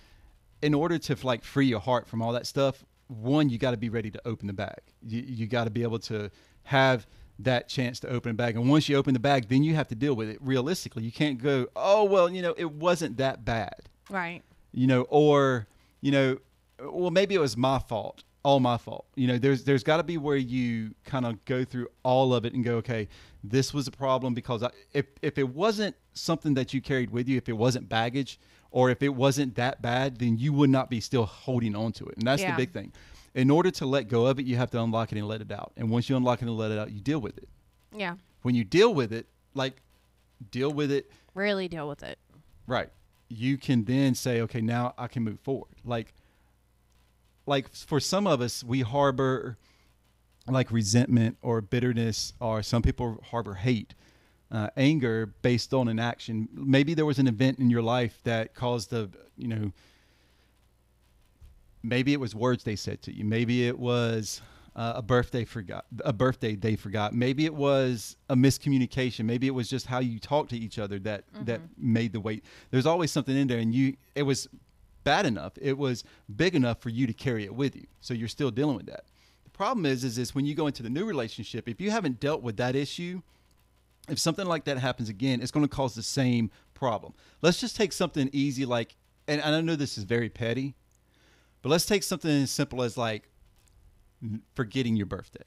S1: in order to like free your heart from all that stuff. One, you got to be ready to open the bag. You you got to be able to have that chance to open a bag. And once you open the bag, then you have to deal with it realistically. You can't go, oh well, you know, it wasn't that bad,
S2: right.
S1: you know, or you know, well maybe it was my fault, all my fault. You know, there's there's got to be where you kind of go through all of it and go, okay, this was a problem because I, if if it wasn't something that you carried with you, if it wasn't baggage, or if it wasn't that bad, then you would not be still holding on to it, and that's
S2: Yeah.
S1: the big thing. In order to let go of it, you have to unlock it and let it out. And once you unlock it and let it out, you deal with it.
S2: Yeah.
S1: When you deal with it, like deal with it
S2: Really deal with it.
S1: Right. You can then say, okay, now I can move forward. Like, like for some of us, we harbor like resentment or bitterness, or some people harbor hate, uh, anger based on an action. Maybe there was an event in your life that caused the, you know, maybe it was words they said to you. Maybe it was uh, a birthday forgot a birthday they forgot. Maybe it was a miscommunication. Maybe it was just how you talk to each other that that made the weight. There's always something in there, and you it was bad enough. It was big enough for you to carry it with you. So you're still dealing with that. The problem is, is, is when you go into the new relationship, if you haven't dealt with that issue, if something like that happens again, it's going to cause the same problem. Let's just take something easy like, and I know this is very petty, but let's take something as simple as like forgetting your birthday.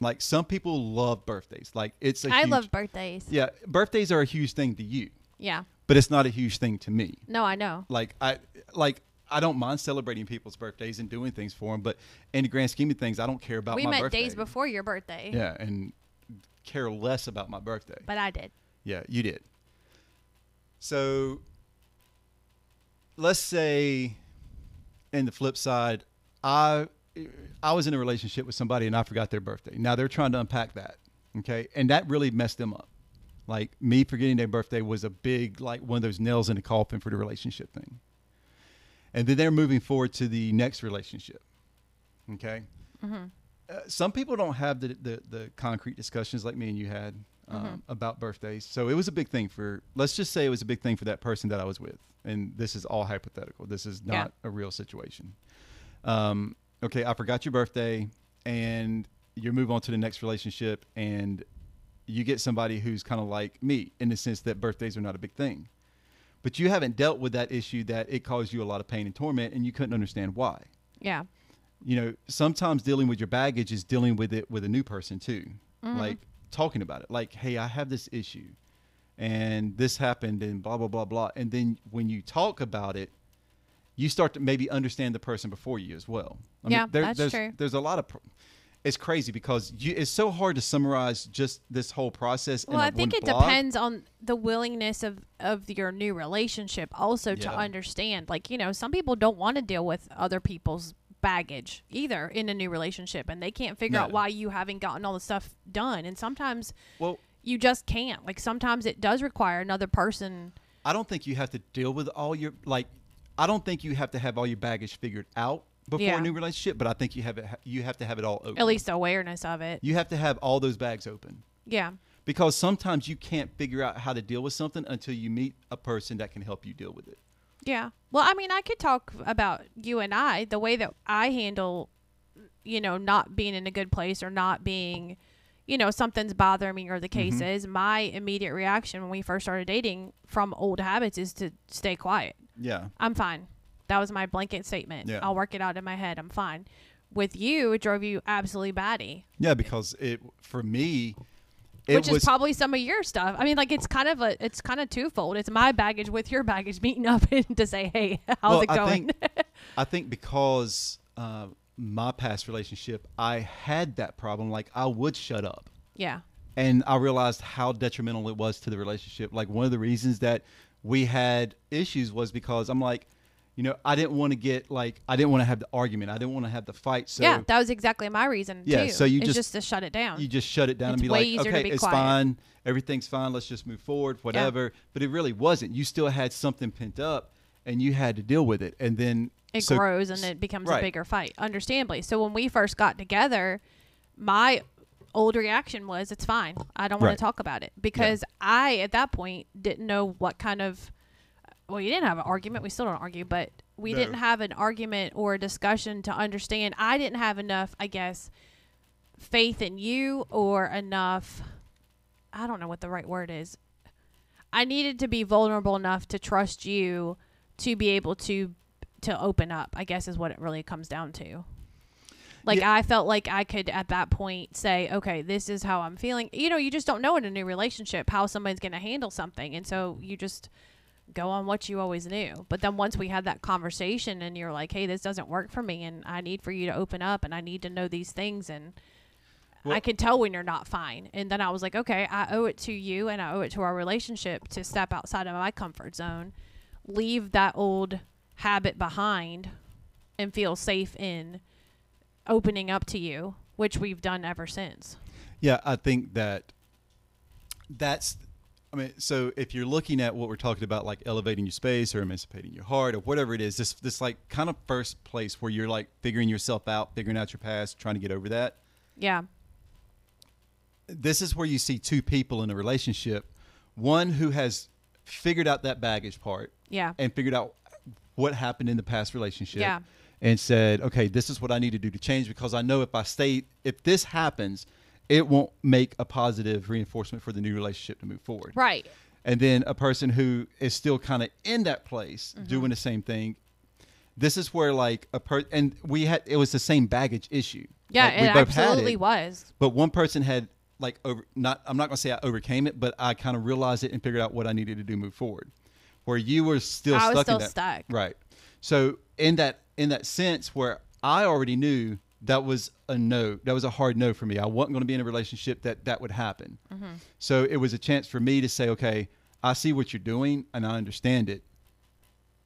S1: Like some people love birthdays. Like it's a
S2: I
S1: huge-
S2: love birthdays.
S1: Yeah, birthdays are a huge thing to you,
S2: Yeah.
S1: but it's not a huge thing to me.
S2: No, I know.
S1: Like I like I don't mind celebrating people's birthdays and doing things for them, but in the grand scheme of things, I don't care about
S2: we
S1: my
S2: met
S1: birthday.
S2: days before your birthday.
S1: Yeah, and care less about my birthday.
S2: But I did.
S1: Yeah, you did. So let's say in the flip side, I I was in a relationship with somebody and I forgot their birthday. Now they're trying to unpack that. Okay. And that really messed them up. Like me forgetting their birthday was a big like one of those nails in the coffin for the relationship thing. And then they're moving forward to the next relationship. Okay. Mm-hmm. Uh, some people don't have the, the, the concrete discussions like me and you had um, about birthdays. So it was a big thing for, let's just say it was a big thing for that person that I was with. And this is all hypothetical. This is
S2: Yeah.
S1: not a real situation. Um, okay, I forgot your birthday and you move on to the next relationship and you get somebody who's kind of like me in the sense that birthdays are not a big thing. But you haven't dealt with that issue that it caused you a lot of pain and torment and you couldn't understand why
S2: Yeah.
S1: You know, sometimes dealing with your baggage is dealing with it with a new person too.
S2: Mm-hmm.
S1: Like talking about it. Like, hey, I have this issue and this happened and blah blah blah blah. And then when you talk about it, you start to maybe understand the person before you as well. I
S2: Yeah, that's
S1: there's,
S2: true.
S1: There's a lot of. Pr- it's crazy because you, it's so hard to summarize just this whole process.
S2: Well, I think it
S1: blog.
S2: depends on the willingness of, of your new relationship also to understand. Like, you know, some people don't want to deal with other people's baggage either in a new relationship and they can't figure out why you haven't gotten all the stuff done. And sometimes
S1: Well,
S2: you just can't. Like sometimes it does require another person.
S1: I don't think you have to deal with all your like. I don't think you have to have all your baggage figured out before
S2: Yeah.
S1: a new relationship, but I think you have it. You have to have it all open.
S2: At least awareness of it.
S1: you have to have all those bags open
S2: Yeah.
S1: because sometimes you can't figure out how to deal with something until you meet a person that can help you deal with it.
S2: Yeah. Well, I mean, I could talk about you and I, the way that I handle, you know, not being in a good place or not being, you know, something's bothering me or the case
S1: Mm-hmm.
S2: is. My immediate reaction when we first started dating from old habits is to stay quiet.
S1: Yeah,
S2: I'm fine. That was my blanket statement.
S1: Yeah.
S2: I'll work it out in my head. I'm fine. With you, it drove you absolutely batty,
S1: yeah, because it for me, it
S2: which
S1: was
S2: is probably some of your stuff. I mean, like it's kind of a, it's kind of twofold. It's my baggage with your baggage meeting up and to say, hey, how's
S1: Well,
S2: it
S1: I
S2: going?
S1: think- I think because uh, my past relationship, I had that problem. Like I would shut up.
S2: yeah.
S1: and I realized how detrimental it was to the relationship. Like one of the reasons that we had issues was because I'm like, you know, I didn't want to get like I didn't want to have the argument. I didn't want to have the fight. So
S2: yeah, that was exactly my reason
S1: Yeah,
S2: too.
S1: so you just-
S2: just to shut it down.
S1: you just shut it down
S2: It's
S1: and be like, okay,
S2: be
S1: it's
S2: quiet.
S1: fine, everything's fine. Let's just move forward, whatever. But it really wasn't. You still had something pent up, and you had to deal with it. And then
S2: it
S1: so-
S2: grows and it becomes
S1: right.
S2: a bigger fight, understandably. So when we first got together, my old reaction was, "It's fine. I don't want
S1: Right.
S2: to talk about it," because I at that point didn't know what kind of. Well, you didn't have an argument. We still don't argue, but we
S1: No.
S2: didn't have an argument or a discussion to understand. I didn't have enough, I guess, faith in you or enough. I don't know what the right word is. I needed to be vulnerable enough to trust you to be able to to open up. I guess is what it really comes down to. Like
S1: Yeah.
S2: I felt like I could at that point say, okay, this is how I'm feeling. You know, you just don't know in a new relationship how somebody's going to handle something, and so you just go on what you always knew. But then once we had that conversation, and you're like, hey, this doesn't work for me, and I need for you to open up, and I need to know these things, and
S1: Well-
S2: I can tell when you're not fine. And then I was like, okay, I owe it to you and I owe it to our relationship to step outside of my comfort zone, leave that old habit behind, and feel safe in opening up to you, which we've done ever since.
S1: Yeah, I think that that's. I mean, so if you're looking at what we're talking about, like elevating your space or emancipating your heart or whatever it is, this this like kind of first place where you're like figuring yourself out, figuring out your past, trying to get over that.
S2: Yeah.
S1: This is where you see two people in a relationship, one who has figured out that baggage part
S2: Yeah.
S1: and figured out what happened in the past relationship.
S2: Yeah.
S1: And said, okay, this is what I need to do to change because I know if I stay, if this happens, it won't make a positive reinforcement for the new relationship to move forward.
S2: Right.
S1: And then a person who is still kind of in that place
S2: Mm-hmm.
S1: doing the same thing. This is where like a per and we had it was the same baggage issue.
S2: Yeah,
S1: Like, we
S2: it
S1: both had
S2: absolutely
S1: it,
S2: was.
S1: But one person had like over not I'm not gonna say I overcame it, but I kind of realized it and figured out what I needed to do move forward. Where you were still
S2: I was
S1: stuck
S2: still
S1: in that
S2: stuck.
S1: Right. So in that in that sense where I already knew that was a no, that was a hard no for me. I wasn't going to be in a relationship that that would happen.
S2: Mm-hmm.
S1: So it was a chance for me to say, okay, I see what you're doing and I understand it.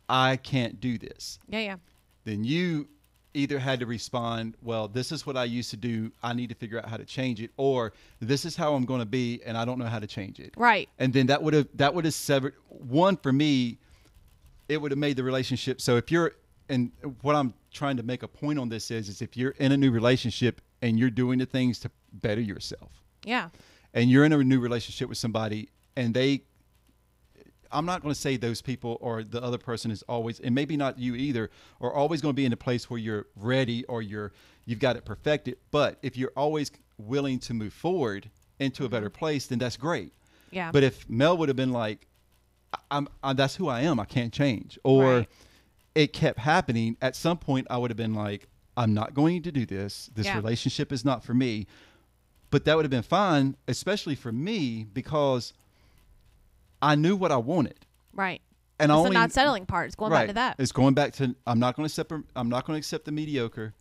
S1: I can't do this.
S2: Yeah, yeah.
S1: Then you either had to respond, well, this is what I used to do. I need to figure out how to change it, or this is how I'm going to be, and I don't know how to change it
S2: Right.
S1: and then that would have that would have severed one for me it would have made the relationship so if you're and what i'm trying to make a point on this is is if you're in a new relationship and you're doing the things to better yourself
S2: Yeah.
S1: and you're in a new relationship with somebody and they i'm not going to say those people or the other person is always and maybe not you either are always going to be in a place where you're ready or you're you've got it perfected but if you're always willing to move forward into a mm-hmm. better place then that's great
S2: Yeah.
S1: but if Mel would have been like, I- I'm, that's who I am. I can't change. Or
S2: Right.
S1: It kept happening. At some point, I would have been like, I'm not going to do this. This
S2: Yeah.
S1: relationship is not for me. But that would have been fine, especially for me, because I knew what I wanted.
S2: right.
S1: And
S2: it's
S1: only
S2: the not settling part. It's going
S1: right.
S2: back to that.
S1: It's going back to I'm not going to accept. I'm not going to accept the mediocre.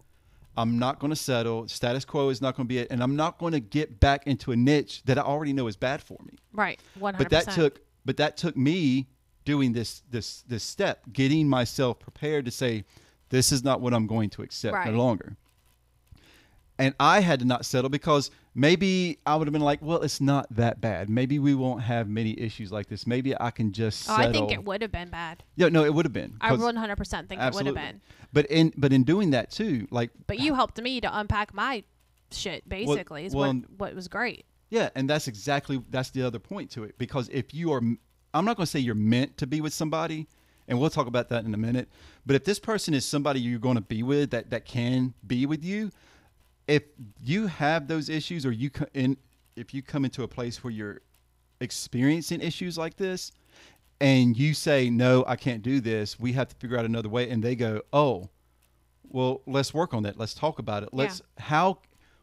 S1: I'm not going to settle. Status quo is not going to be it, and I'm not going to get back into a niche that I already know is bad for me
S2: right. One
S1: but that took but that took me doing this this this step getting myself prepared to say this is not what i'm going to accept
S2: Right.
S1: no longer and i had to not settle because maybe i would have been like well it's not that bad maybe we won't have many issues like this maybe i can just
S2: Oh, I think it would have been bad.
S1: yeah no it would have been
S2: I
S1: 'cause-
S2: one hundred percent think it would have been.
S1: but in but in doing that too like
S2: But you helped me to unpack my shit. Basically, is
S1: well,
S2: what what was great.
S1: Yeah, and that's exactly that's the other point to it because if you are I'm not going to say you're meant to be with somebody and we'll talk about that in a minute, but if this person is somebody you're going to be with that that can be with you, if you have those issues or you in if you come into a place where you're experiencing issues like this and you say no, I can't do this, we have to figure out another way and they go, "Oh, well, let's work on that. Let's talk about it. Let's how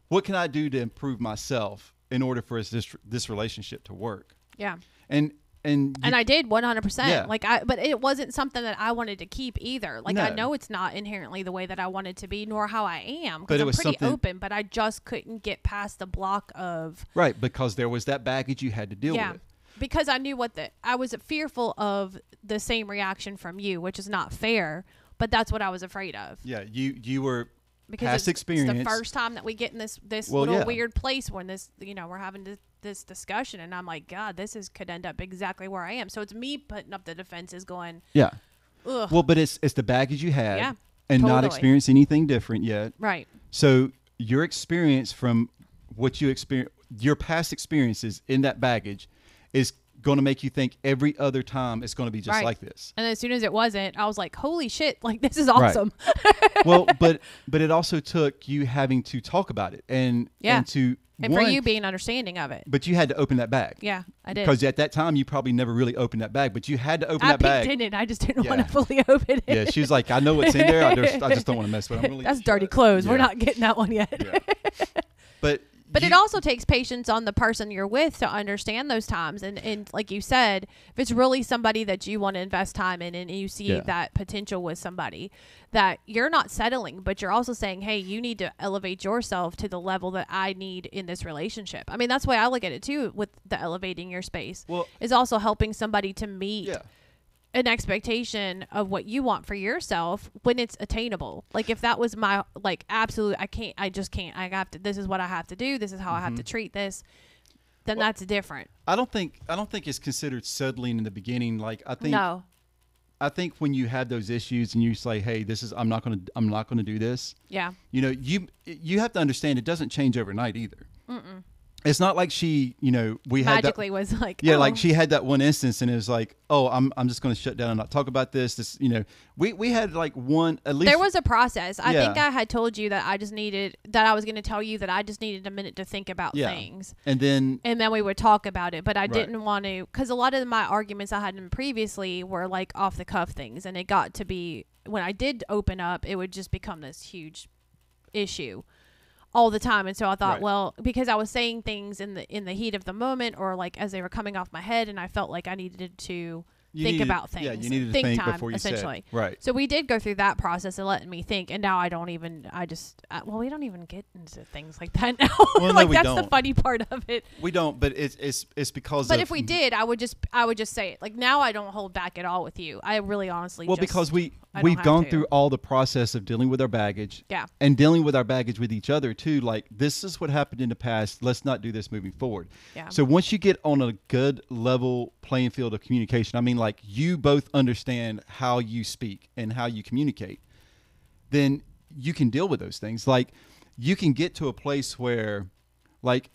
S1: what can I do to improve myself in order for this this relationship to work?
S2: Yeah.
S1: And and
S2: And I did 100%.
S1: Yeah.
S2: Like I but it wasn't something that I wanted to keep either. Like I know it's not inherently the way that I wanted to be nor how I am
S1: it
S2: I'm
S1: was
S2: pretty
S1: something-
S2: open, but I just couldn't get past the block of
S1: right because there was that baggage you had to deal
S2: Yeah.
S1: with.
S2: because I knew what the I was fearful of the same reaction from you, which is not fair. But that's what I was afraid of
S1: Yeah, you you were
S2: because
S1: Past
S2: it's, it's the first time that we get in this this
S1: Well,
S2: little
S1: yeah.
S2: weird place when this you know we're having this, this discussion, and I'm like, God, this is could end up exactly where I am. So it's me putting up the defenses, going,
S1: yeah.
S2: ugh,
S1: Well, but it's it's the baggage you had
S2: Yeah,
S1: and not
S2: totally.
S1: experienced anything different yet.
S2: right,
S1: So your experience from what you experience, your past experiences in that baggage, is going to make you think every other time it's going to be just
S2: Right.
S1: like this.
S2: and as soon as it wasn't, I was like, holy shit, like this is
S1: Right.
S2: awesome.
S1: well, but but it also took you having to talk about it and
S2: Yeah.
S1: and to
S2: and
S1: one,
S2: for you being understanding of it,
S1: but you had to open that bag.
S2: yeah, I did.
S1: Because at that time you probably never really opened that bag, but you had to open
S2: I
S1: that bag.
S2: I didn't. I just didn't
S1: Yeah.
S2: want to fully open it.
S1: Yeah, she was like, I know what's in there. I just, I just don't want to mess with it. I'm really
S2: That's dirty clothes. We're not getting that one yet.
S1: Yeah. But
S2: But it also takes patience on the person you're with to understand those times. And, and like you said, if it's really somebody that you want to invest time in and you see
S1: Yeah.
S2: that potential with somebody, that you're not settling, but you're also saying, hey, you need to elevate yourself to the level that I need in this relationship. I mean, that's why I look at it too with the elevating your space.
S1: Well-
S2: is also helping somebody to meet
S1: yeah.
S2: An expectation of what you want for yourself when it's attainable. Like if that was my like absolute I can't I just can't. I have to this is what I have to do. This is how I have to mm-hmm. treat this. Then
S1: Well-
S2: that's different.
S1: I don't think I don't think it's considered settling in the beginning. Like I think
S2: No.
S1: I think when you have those issues and you say, "Hey, this is I'm not going to I'm not going to do this."
S2: Yeah.
S1: You know, you you have to understand it doesn't change overnight either. It's not like she, you know, we had that,
S2: Magically was like
S1: Yeah,
S2: oh,
S1: like she had that one instance, and it was like, oh, I'm I'm just going to shut down and not talk about this. This, you know, we we had like one at least.
S2: there was a process. I think I had told you that I just needed that I was going to tell you that I just needed a minute to think about
S1: Yeah.
S2: things.
S1: and then
S2: and then we would talk about it. But I
S1: Right.
S2: didn't want to because a lot of my arguments I had in previously were like off the cuff things, and it got to be when I did open up, it would just become this huge issue all the time. And so I thought,
S1: Right.
S2: well, because I was saying things in the in the heat of the moment, or like as they were coming off my head, and I felt like I needed to
S1: you
S2: think
S1: needed-
S2: about things.
S1: Yeah, you needed to
S2: think,
S1: think
S2: time,
S1: before you
S2: essentially.
S1: said right.
S2: So we did go through that process of letting me think, and now I don't even. I just uh, well, we don't even get into things like that now.
S1: Well, no,
S2: like
S1: we
S2: that's the
S1: don't.
S2: the funny part of it.
S1: We don't, but it's it's it's because.
S2: But if we did, I would just I would just say it. Like now, I don't hold back at all with you. I really, honestly.
S1: well, because we
S2: I
S1: we've gone
S2: to.
S1: through all the process of dealing with our baggage.
S2: Yeah.
S1: And dealing with our baggage with each other too. Like this is what happened in the past. Let's not do this moving forward.
S2: Yeah.
S1: So once you get on a good level playing field of communication, I mean, like you both understand how you speak and how you communicate, then you can deal with those things. Like you can get to a place where, like,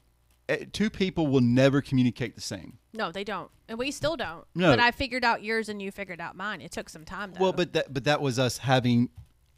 S1: Eh, two people will never communicate the same.
S2: no, they don't, and we still don't.
S1: No.
S2: But I figured out yours, and you figured out mine. It took some time though.
S1: Well, but that but that was us having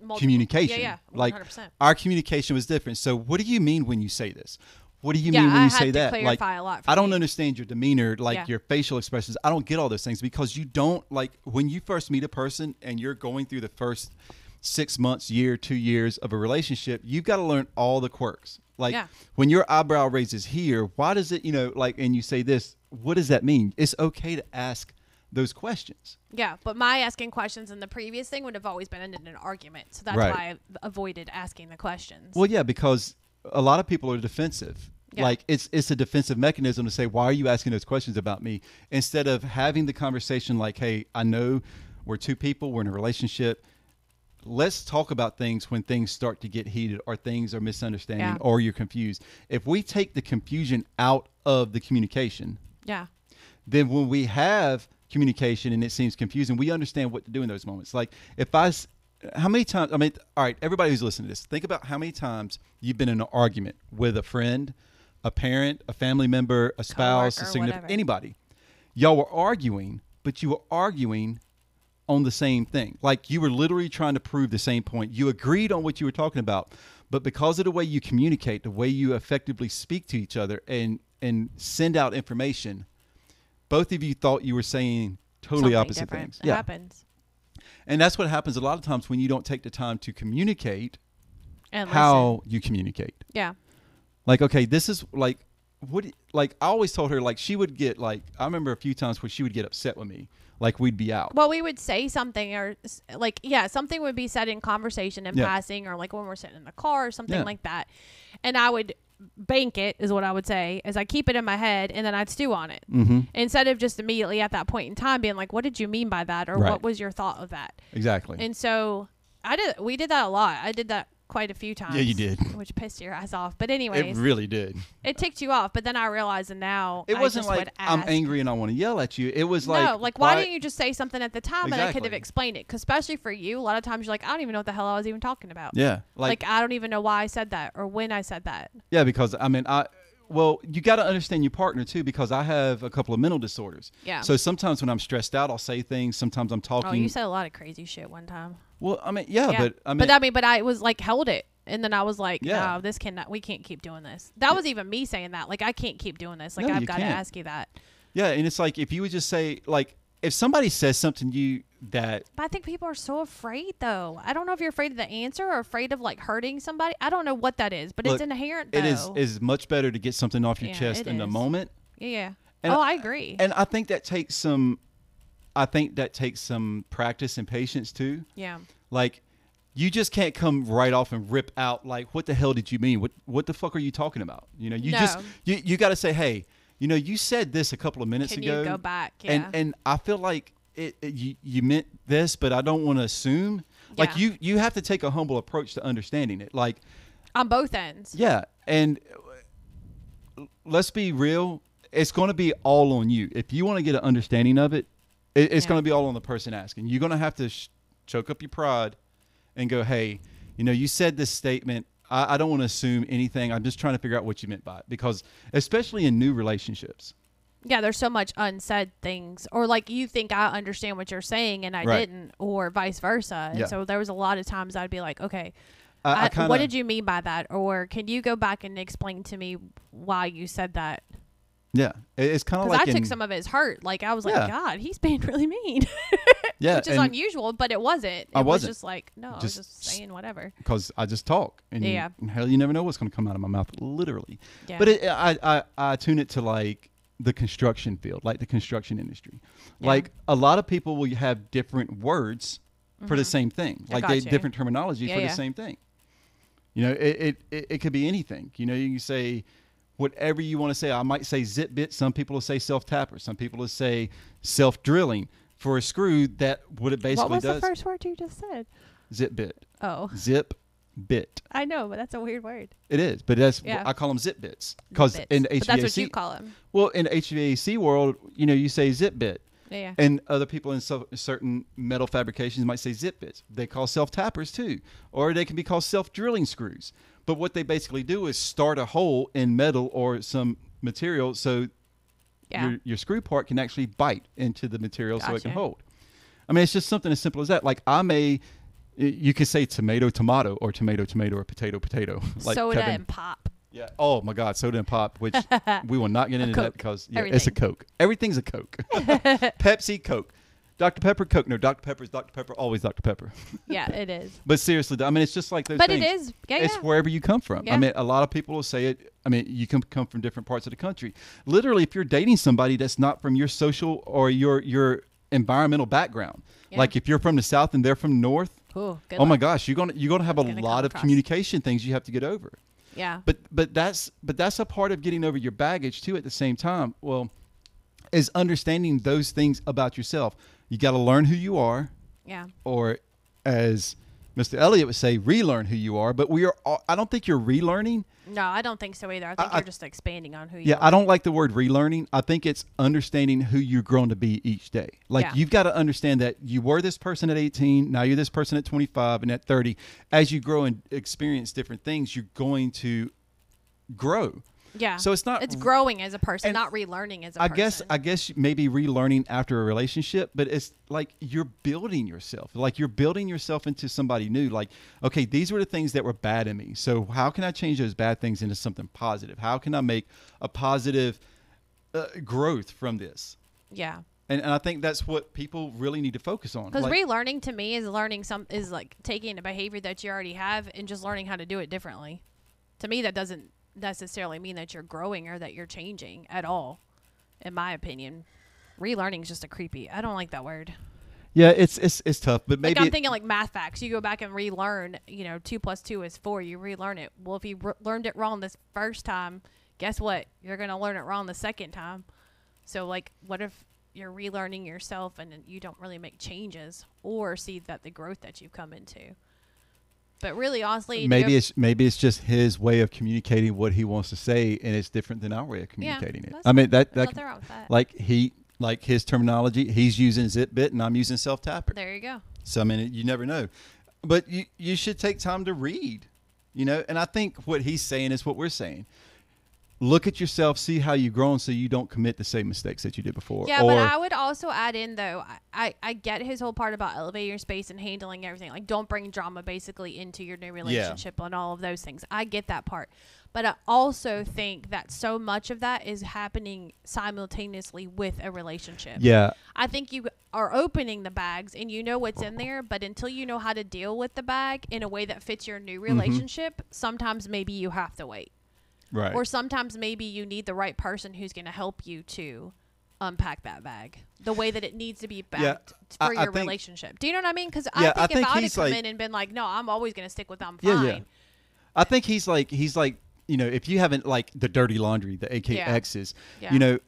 S2: Multiple-
S1: communication.
S2: Yeah, yeah, 100%.
S1: our communication was different. So what do you mean when you say this? What do you
S2: Yeah,
S1: mean when
S2: I
S1: you say that? Like I don't
S2: me.
S1: understand your demeanor, like
S2: Yeah.
S1: your facial expressions. I don't get all those things because you don't like when you first meet a person and you're going through the first six months, year, two years of a relationship, you've got to learn all the quirks. Like
S2: Yeah.
S1: when your eyebrow raises here, why does it, you know, like, and you say this, what does that mean? It's okay to ask those questions.
S2: yeah, but my asking questions in the previous thing would have always been in an argument. So that's
S1: Right.
S2: why I avoided asking the questions.
S1: Well, yeah, because a lot of people are defensive.
S2: Yeah.
S1: Like it's it's a defensive mechanism to say, "Why are you asking those questions about me?" Instead of having the conversation like, "Hey, I know we're two people, we're in a relationship. Let's talk about things when things start to get heated or things are misunderstanding
S2: Yeah.
S1: or you're confused." If we take the confusion out of the communication,
S2: yeah,
S1: then when we have communication and it seems confusing, we understand what to do in those moments. Like if I, how many times? I mean, all right, everybody who's listening to this, think about how many times you've been in an argument with a friend, a parent, a family member, a spouse, a significant
S2: whatever.
S1: anybody. Y'all were arguing, but you were arguing on the same thing. Like you were literally trying to prove the same point. You agreed on what you were talking about, but because of the way you communicate, the way you effectively speak to each other and and send out information, both of you thought you were saying totally
S2: Something
S1: opposite
S2: different.
S1: things.
S2: It happens.
S1: And that's what happens a lot of times when you don't take the time to communicate
S2: And
S1: how
S2: listen.
S1: you communicate.
S2: Yeah.
S1: Like, okay, this is like what like I always told her like she would get like I remember a few times where she would get upset with me. Like we'd be out.
S2: Well, we would say something or like yeah, something would be said in conversation in
S1: Yeah.
S2: passing or like when we're sitting in the car or something
S1: Yeah.
S2: like that. And I would bank it is what I would say is I keep it in my head and then I'd stew on it
S1: Mm-hmm.
S2: instead of just immediately at that point in time being like, what did you mean by that? Or
S1: Right.
S2: what was your thought of that?
S1: Exactly.
S2: And so I did, we did that a lot. I did that quite a few times.
S1: yeah, you did.
S2: Which pissed your ass off. But anyway, it,
S1: really did.
S2: It ticked you off. But then I realized and now
S1: It
S2: I
S1: wasn't
S2: just
S1: like
S2: would
S1: I'm
S2: ask.
S1: angry and I want to yell at you. It was like
S2: no, like why didn't you just say something at the time and I could have
S1: Exactly.
S2: explained it? 'Cause especially for you, a lot of times you're like, I don't even know what the hell I was even talking about.
S1: Yeah,
S2: Like,
S1: like,
S2: I don't even know why I said that or when I said that.
S1: yeah, because I mean I. Well, you got to understand your partner too, because I have a couple of mental disorders.
S2: Yeah.
S1: So sometimes when I'm stressed out, I'll say things. Sometimes I'm talking.
S2: Oh, you said a lot of crazy shit one time.
S1: Well, I mean, yeah,
S2: yeah,
S1: but I mean,
S2: but I mean, but I was like held it, and then I was like,
S1: Yeah.
S2: no, this cannot. We can't keep doing this. That was even me saying that. Like, I can't keep doing this. Like,
S1: No,
S2: I've got to ask you that.
S1: yeah, and it's like if you would just say like if somebody says something to you that
S2: But I think people are so afraid, though. I don't know if you're afraid of the answer or afraid of like hurting somebody. I don't know what that is, but
S1: Look,
S2: it's inherent. Though.
S1: it is is much better to get something off your
S2: Yeah,
S1: chest in the moment.
S2: Yeah, yeah.
S1: And
S2: oh,
S1: I-
S2: I agree.
S1: And I think that takes some I think that takes some practice and patience too.
S2: yeah.
S1: Like you just can't come right off and rip out like what the hell did you mean? What what the fuck are you talking about? You know, you just you you got to say, "Hey, you know, you said this a couple of minutes
S2: Can
S1: ago."
S2: you go back? Yeah.
S1: And and I feel like it, it- you you meant this, but I don't want to assume. Like you you have to take a humble approach to understanding it. Like
S2: On both ends.
S1: yeah, and let's be real. It's going to be all on you. If you want to get an understanding of it, it it's
S2: Yeah.
S1: going to be all on the person asking. You're going to have to sh- choke up your pride and go, hey, you know, you said this statement. I, I don't want to assume anything. I'm just trying to figure out what you meant by it. Because, especially in new relationships,
S2: Yeah, there's so much unsaid things, or like you think I understand what you're saying and I
S1: Right.
S2: didn't, or vice versa. And
S1: Yeah.
S2: so there was a lot of times I'd be like, okay,
S1: I, I kinda,
S2: what did you mean by that? Or can you go back and explain to me why you said that?
S1: Yeah, it's kind of
S2: Because
S1: like
S2: I took some of his hurt. Like I was like,
S1: Yeah.
S2: God, he's being really mean,
S1: yeah,
S2: which is unusual, but it wasn't. It
S1: I
S2: was
S1: wasn't.
S2: just like, no, I was
S1: Just
S2: just saying whatever.
S1: because I just talk, and you-
S2: Yeah.
S1: and hell, you never know what's going to come out of my mouth, literally.
S2: Yeah.
S1: But it, I, I I tune it to like the construction field, like the construction industry.
S2: Yeah.
S1: Like a lot of people will have different words for the same thing,
S2: Mm-hmm.
S1: Like they different terminology
S2: Yeah,
S1: for the same thing. You know, it, it it it could be anything. You know, you can say whatever you want to say. I might say zip bit. Some people will say self tapper. Some people will say self drilling for a screw. That what it basically does.
S2: what was
S1: does.
S2: the first word you just said?
S1: Zip bit.
S2: Oh,
S1: Zip bit.
S2: I know, but that's a weird word.
S1: It is, but that's
S2: Yeah.
S1: I call them zip bits because in
S2: but that's what you call them.
S1: well, in HVAC world, you know, you say zip bit,
S2: Yeah,
S1: and other people in so, certain metal fabrications might say zip bits. They call self tappers too, or they can be called self drilling screws. But what they basically do is start a hole in metal or some material so
S2: yeah.
S1: your, your screw part can actually bite into the material so it can hold. I mean, it's just something as simple as that. Like I may, you could say tomato, tomato, or tomato, tomato, or potato, potato. Like
S2: Soda
S1: Kevin.
S2: and pop.
S1: Yeah. Oh my God, soda and pop, which we will not get into that because yeah, it's a Coke. Everything's a Coke. Pepsi, Coke, Dr Pepper, Coke. No, Dr Pepper is Dr Pepper. Always Dr Pepper.
S2: Yeah, it is.
S1: But seriously, I mean, it's just like those.
S2: But
S1: things.
S2: it is. Yeah,
S1: It's
S2: yeah.
S1: wherever you come from. I mean, a lot of people will say it. I mean, you can come from different parts of the country. Literally, if you're dating somebody that's not from your social or your your environmental background,
S2: Yeah.
S1: like if you're from the south and they're from north,
S2: Ooh,
S1: oh my gosh, you're gonna you're gonna have a
S2: Gonna
S1: lot of
S2: across.
S1: communication things you have to get over.
S2: Yeah.
S1: But but that's but that's a part of getting over your baggage too. At the same time, well, is understanding those things about yourself. You got to learn who you are,
S2: Yeah.
S1: or as Mr. Elliott would say, relearn who you are. But we are. all- I don't think you're relearning.
S2: No, I don't think so either. I think
S1: I-
S2: you're just expanding on who you
S1: Yeah,
S2: are.
S1: I don't like the word relearning. I think it's understanding who you're grown to be each day. Like
S2: Yeah.
S1: you've got to understand that you were this person at 18, now you're this person at 25 and at 30. As you grow and experience different things, you're going to grow.
S2: Yeah.
S1: So it's not
S2: It's growing as a person, not relearning as a
S1: I
S2: person.
S1: guess I guess maybe relearning after a relationship, but it's like you're building yourself. Like you're building yourself into somebody new. Like, okay, these were the things that were bad in me. So how can I change those bad things into something positive? How can I make a positive uh, growth from this?
S2: yeah.
S1: And, and I think that's what people really need to focus on.
S2: Because
S1: Like,
S2: relearning to me is learning some is like taking a behavior that you already have and just learning how to do it differently. To me, that doesn't necessarily mean that you're growing or that you're changing at all. In my opinion, relearning is just a creepy. I don't like that word.
S1: Yeah, it's it's it's tough, but maybe
S2: like I'm thinking like math facts. You go back and relearn. You know, two plus two is four. You relearn it. Well, if you re- learned it wrong this first time, guess what? You're gonna learn it wrong the second time. So like, what if you're relearning yourself and you don't really make changes or see that the growth that you've come into? But really, honestly,
S1: maybe it's maybe it's just his way of communicating what he wants to say, and it's different than our way of
S2: Yeah,
S1: communicating it.
S2: that's
S1: I mean that that
S2: with that.
S1: like he like his terminology, he's using zip bit and I'm using self tapper.
S2: there you go.
S1: So I mean, you never know, but you you should take time to read, you know. And I think what he's saying is what we're saying. Look at yourself, see how you've grown, so you don't commit the same mistakes that you did before.
S2: Yeah,
S1: or,
S2: but I would also add in though. I, I get his whole part about elevating your space and handling everything. Like, don't bring drama basically into your new relationship and all of those things. I get that part, but I also think that so much of that is happening simultaneously with a relationship.
S1: yeah,
S2: I think you are opening the bags and you know what's in there, but until you know how to deal with the bag in a way that fits your new
S1: Mm-hmm.
S2: relationship, sometimes maybe you have to wait
S1: right.
S2: or sometimes maybe you need the right person who's going to help you to unpack that bag the way that it needs to be
S1: Yeah,
S2: backed
S1: I-
S2: for
S1: I
S2: your
S1: think-
S2: relationship. Do you know what I mean? Because
S1: Yeah,
S2: I
S1: I
S2: think if
S1: think
S2: I would have come
S1: like-
S2: in and been like, "No, I'm always going to stick with I'm
S1: Yeah,
S2: fine,"
S1: yeah. I think he's like he's like you know if you haven't like the dirty laundry, the AKXs,
S2: Yeah.
S1: you know,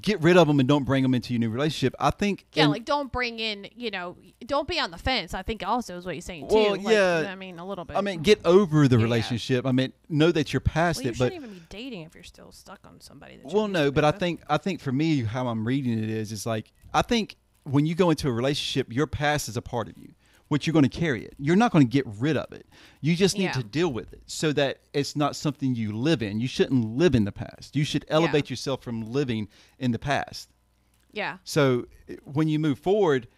S1: get rid of them and don't bring them into your new relationship. I think.
S2: Yeah,
S1: and-
S2: like don't bring in, you know, don't be on the fence. I think also is what you're saying too.
S1: Well,
S2: Like,
S1: yeah.
S2: I mean a little bit.
S1: I mean, get over the
S2: Yeah.
S1: relationship. I mean, know that you're past
S2: well, you
S1: it, but
S2: shouldn't even be dating if you're still stuck on somebody. That
S1: well, no. But
S2: be
S1: I think I think for me, how I'm reading it is is like I think when you go into a relationship, your past is a part of you. Which you're going to carry it. You're not going to get rid of it. You just need
S2: Yeah.
S1: to deal with it so that it's not something you live in. You shouldn't live in the past. You should elevate yourself from living in the past.
S2: yeah,
S1: So eh, when you move forward,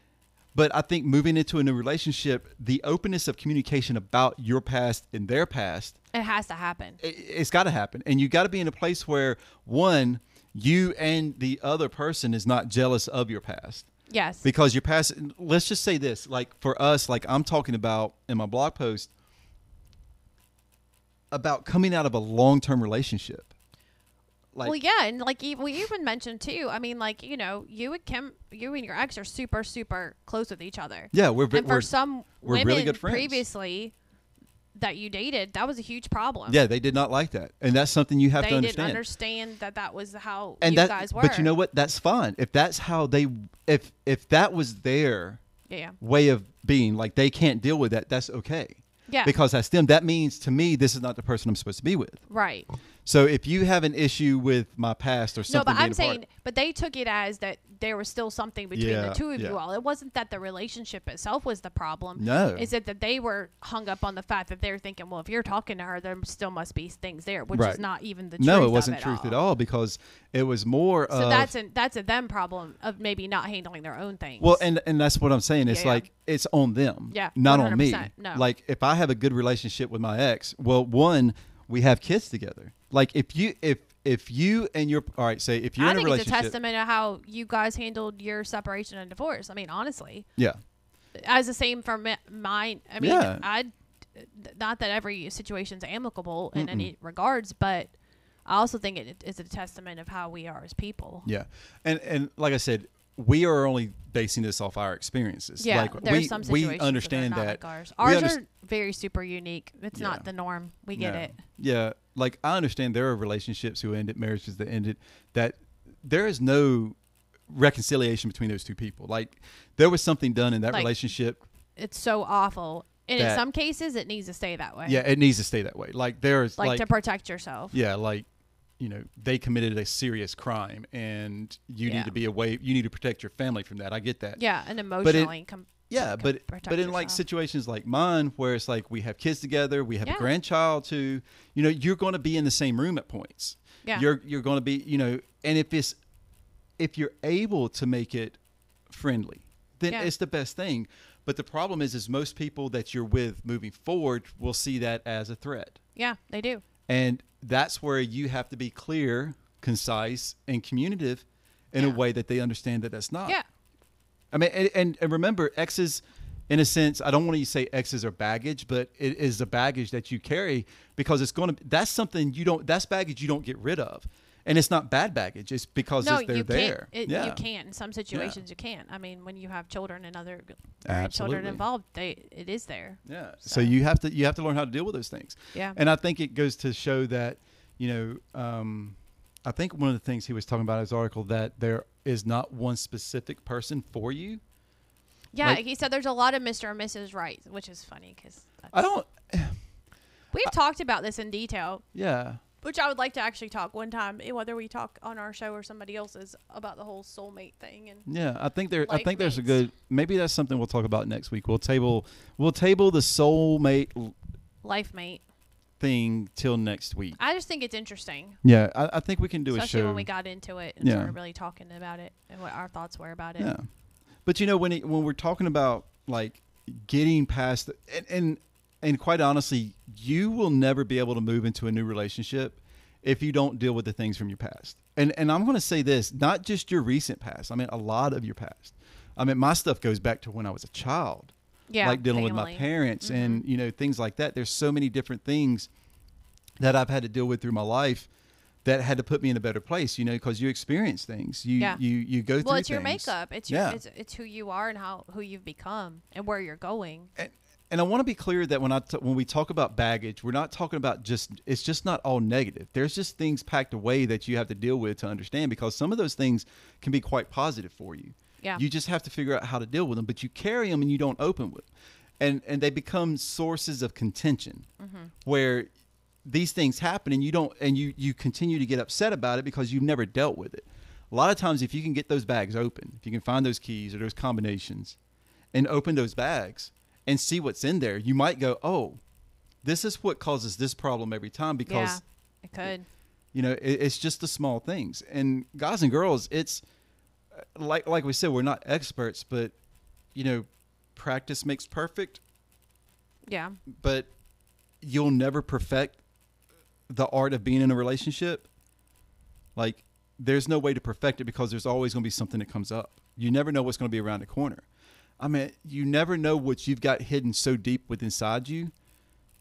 S1: but I think moving into a new relationship, the openness of communication about your past and their past,
S2: it has to happen.
S1: i- it's got to happen. And you got to be in a place where one, you and the other person is not jealous of your past.
S2: Yes.
S1: Because you're passing, let's just say this, like for us, like I'm talking about in my blog post about coming out of a long-term relationship. Like,
S2: well, yeah, and like we even mentioned too. I mean, like you know, you and Kim, you and your ex are super, super close with each other.
S1: yeah, we're,
S2: and for
S1: we're
S2: some
S1: we're really
S2: women
S1: good friends.
S2: previously that you dated, that was a huge problem.
S1: yeah, they did not like that. And that's something you have
S2: they
S1: to understand.
S2: They didn't
S1: understand.
S2: that that was how
S1: and
S2: you
S1: that,
S2: guys were.
S1: but you know what? That's fine. If that's how they, if if that was their
S2: Yeah,
S1: way of being, like they can't deal with that, that's okay.
S2: yeah,
S1: Because that's them. That means to me, this is not the person I'm supposed to be with.
S2: right.
S1: So if you have an issue with my past or something,
S2: No,
S1: but
S2: I'm saying, but they took it as that there was still something between
S1: Yeah,
S2: the two of you all. It wasn't that the relationship itself was the problem.
S1: No.
S2: is it that they were hung up on the fact that they're thinking, well, if you're talking to her, there still must be things there, which
S1: Right.
S2: is not even the truth.
S1: no, it wasn't
S2: it
S1: truth
S2: all.
S1: at all because it was more.
S2: So
S1: of,
S2: that's a that's a them problem of maybe not handling their own things.
S1: Well, and and that's what I'm saying. It's
S2: Yeah, yeah.
S1: like it's on them,
S2: Yeah,
S1: not on me.
S2: no.
S1: Like if I have a good relationship with my ex, well, one, we have kids together. Like if you if if you and your all right, say if you're
S2: I
S1: in a
S2: think it's a testament of how you guys handled your separation and divorce. I mean, honestly,
S1: yeah,
S2: as the same for mi- mine. I mean,
S1: Yeah.
S2: I not that every situation's amicable in any regards, but I also think it is a testament of how we are as people.
S1: yeah, and and like I said, we are only basing this off our experiences.
S2: Yeah,
S1: like
S2: there's
S1: we
S2: some
S1: we understand
S2: that, are
S1: that.
S2: like ours. Ours
S1: underst-
S2: are very super unique. It's
S1: Yeah.
S2: not the norm. We get
S1: No.
S2: it.
S1: Yeah, like I understand there are relationships who ended, marriages that ended, that there is no reconciliation between those two people. Like there was something done in that
S2: Like,
S1: relationship.
S2: It's so awful, and in some cases, it needs to stay that way.
S1: Yeah, it needs to stay that way. Like there's
S2: like,
S1: like,
S2: to protect yourself.
S1: yeah, like you know they committed a serious crime, and you
S2: Yeah.
S1: need to be away. You need to protect your family from that. I get that.
S2: Yeah, and emotionally. com-
S1: Yeah,
S2: can
S1: but but in like situations like mine, where it's like we have kids together, we have
S2: Yeah.
S1: a grandchild too. You know, you're going to be in the same room at points.
S2: Yeah.
S1: You're you're going to be, you know, and if it's if you're able to make it friendly, then
S2: Yeah.
S1: it's the best thing. But the problem is, is most people that you're with moving forward will see that as a threat,
S2: yeah, they do.
S1: And that's where you have to be clear, concise, and communicative in a way that they understand that that's not.
S2: Yeah.
S1: I mean, and, and, remember, exes, in a sense, I don't want to say exes are baggage, but it is a baggage that you carry because it's going to, that's something you don't, that's baggage you don't get rid of. And it's not bad baggage. It's because
S2: no,
S1: it's, they're
S2: you
S1: there.
S2: can't. It,
S1: yeah,
S2: You can't. In some situations, you can't. I mean, when you have children and other
S1: Absolutely.
S2: children involved, they it is there.
S1: yeah. So.
S2: So-
S1: you have to you have to learn how to deal with those things.
S2: Yeah.
S1: And I think it goes to show that, you know, um, I think one of the things he was talking about in his article that there is not one specific person for you.
S2: yeah,
S1: like-
S2: he said there's a lot of Mr. and Mrs. Right, which is funny because
S1: I don't.
S2: We've talked about this in detail,
S1: Yeah.
S2: Which I would like to actually talk one time, eh, whether we talk on our show or somebody else's about the whole soulmate thing. And
S1: Yeah, I think there. I think there's a good. Maybe that's something we'll talk about next week. We'll table. We'll table the soulmate
S2: life mate.
S1: thing till next week.
S2: I just think it's interesting,
S1: Yeah, I, I think we can do
S2: especially
S1: a show.
S2: when we got into it and
S1: Yeah.
S2: started really talking about it and what our thoughts were about it.
S1: Yeah, but you know when it, when we're talking about like getting past the, and, and and quite honestly, you will never be able to move into a new relationship if you don't deal with the things from your past. And and I'm going to say this, not just your recent past. I mean a lot of your past. I mean my stuff goes back to when I was a child.
S2: Yeah,
S1: like dealing with my
S2: family.
S1: parents and mm-hmm. you know things like that. There's so many different things that I've had to deal with through my life that had to put me in a better place. You know, because you experience things. You
S2: Yeah.
S1: you you go through.
S2: Well, it's your makeup. It's your
S1: Yeah.
S2: it's, it's who you are and how who you've become and where you're going.
S1: and, and I want to be clear that when I t- when we talk about baggage, we're not talking about just it's just not all negative. There's just things packed away that you have to deal with to understand because some of those things can be quite positive for you.
S2: Yeah.
S1: You just have to figure out how to deal with them, but you carry them and you don't open with. And and they become sources of contention mm-hmm. where these things happen and you don't and you you continue to get upset about it because you've never dealt with it. A lot of times if you can get those bags open, if you can find those keys or those combinations and open those bags and see what's in there, you might go, "Oh, this is what causes this problem every time because
S2: yeah, it could.
S1: you know it, it's just the small things." And guys and girls, it's uh, like like we said, we're not experts, but you know, practice makes perfect,
S2: Yeah,
S1: but you'll never perfect the art of being in a relationship. Like there's no way to perfect it because there's always going to be something that comes up. You never know what's going to be around the corner. I mean, you never know what you've got hidden so deep within inside you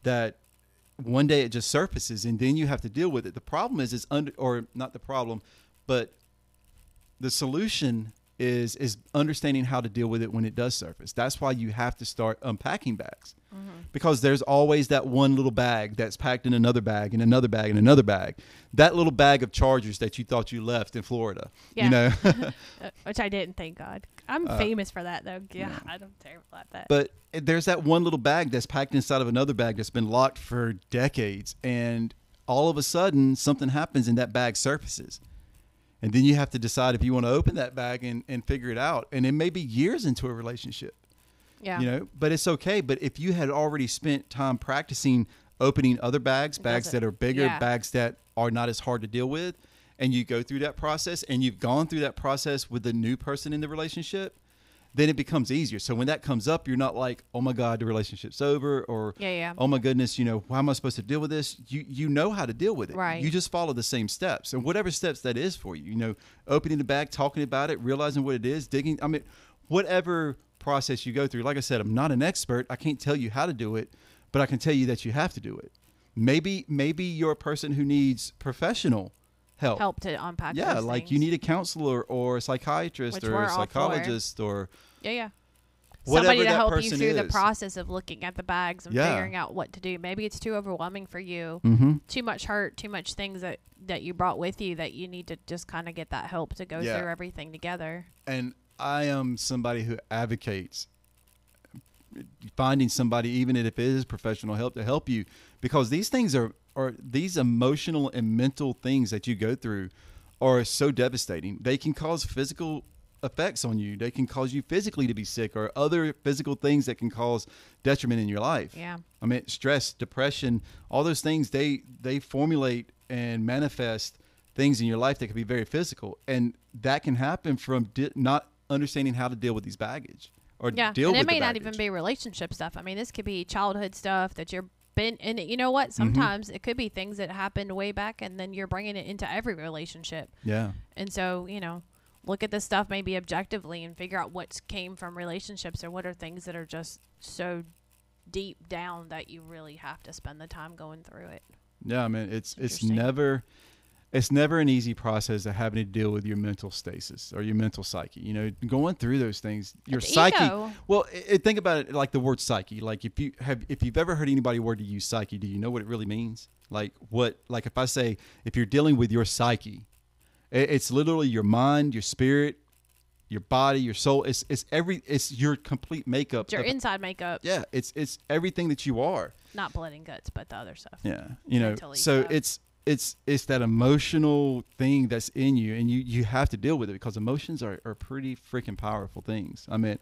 S1: that one day it just surfaces and then you have to deal with it. The problem is is under or not the problem, but the solution is is understanding how to deal with it when it does surface. That's why you have to start unpacking bags. Because there's always that one little bag that's packed in another bag and another bag and another bag. That little bag of chargers that you thought you left in Florida.
S2: Yeah.
S1: You know.
S2: Which I didn't. Thank God. I'm
S1: Uh,
S2: famous for that though. Yeah, I'm terrible at that.
S1: But there's that one little bag that's packed inside of another bag that's been locked for decades, and all of a sudden something happens and that bag surfaces. And then you have to decide if you want to open that bag and, and figure it out. And it may be years into a relationship,
S2: yeah,
S1: you know, but it's okay. But if you had already spent time practicing opening other bags, bags that are bigger,
S2: yeah.
S1: bags that are not as hard to deal with, and you go through that process and you've gone through that process with the new person in the relationship, then it becomes easier. So when that comes up, you're not like, oh my God, the relationship's over, or
S2: Yeah, yeah.
S1: oh my goodness, you know, how am I supposed to deal with this? You you know how to deal with it.
S2: Right.
S1: You just follow the same steps. And whatever steps that is for you, you know, opening the bag, talking about it, realizing what it is, digging I mean, whatever process you go through. Like I said, I'm not an expert. I can't tell you how to do it, but I can tell you that you have to do it. Maybe maybe you're a person who needs professional help.
S2: help to unpack.
S1: Yeah, like you need a counselor or a psychiatrist
S2: Which
S1: or a psychologist or
S2: Yeah, yeah. Somebody to
S1: that
S2: help you through the process of looking at the bags and
S1: Yeah.
S2: figuring out what to do. Maybe it's too overwhelming for you.
S1: Mm-hmm.
S2: Too much hurt, too much things that that you brought with you that you need to just kind of get that help to go
S1: Yeah.
S2: through everything together.
S1: and I am somebody who advocates finding somebody, even if it is professional help, to help you, because these things are are these emotional and mental things that you go through are so devastating. They can cause physical effects on you. They can cause you physically to be sick, or other physical things that can cause detriment in your life.
S2: Yeah.
S1: I mean, stress, depression, all those things they they formulate and manifest things in your life that can be very physical, and that can happen from di- not understanding how to deal with these baggage or
S2: Yeah,
S1: deal
S2: and
S1: with
S2: it may not even be relationship stuff. I mean, this could be childhood stuff that you're been and you know
S1: Mm-hmm.
S2: what? Sometimes it could be things that happened way back, and then you're bringing it into every relationship.
S1: Yeah,
S2: And so, you know, look at this stuff maybe objectively and figure out what came from relationships or what are things that are just so deep down that you really have to spend the time going through it.
S1: yeah. I mean, it's it's never. It's never an easy process of having to deal with your mental stasis or your mental psyche. You know, going through those things, your
S2: It's
S1: psyche.
S2: ego.
S1: Well, i i- think about it like the word psyche. Like if you have, if you've ever heard anybody word to use psyche, do you know what it really means? Like what? Like if I say if you're dealing with your psyche, i- it's literally your mind, your spirit, your body, your soul. It's it's every it's your complete makeup.
S2: It's your
S1: of-
S2: inside makeup,
S1: yeah, it's it's everything that you are.
S2: not blood and guts, but the other stuff.
S1: Yeah, you know. So it's it's it's that emotional thing that's in you, and you you have to deal with it because emotions are are pretty freaking powerful things. I mean,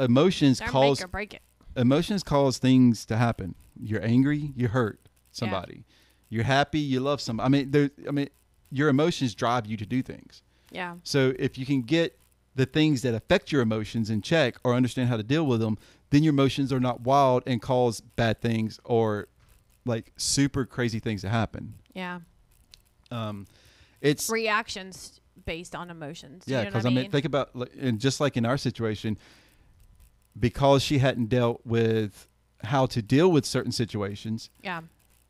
S1: emotions
S2: They're
S1: cause
S2: make or break it.
S1: emotions cause things to happen. You're angry, you hurt somebody. You're happy, you love somebody. I mean, there. I mean, your emotions drive you to do things.
S2: Yeah.
S1: So if you can get the things that affect your emotions in check or understand how to deal with them, then your emotions are not wild and cause bad things or like super crazy things to happen.
S2: Yeah.
S1: Um, it's
S2: Reactions based on emotions.
S1: yeah,
S2: you know
S1: because
S2: what
S1: I
S2: I
S1: mean, think about like, and just like in our situation, because she hadn't dealt with how to deal with certain situations,
S2: yeah.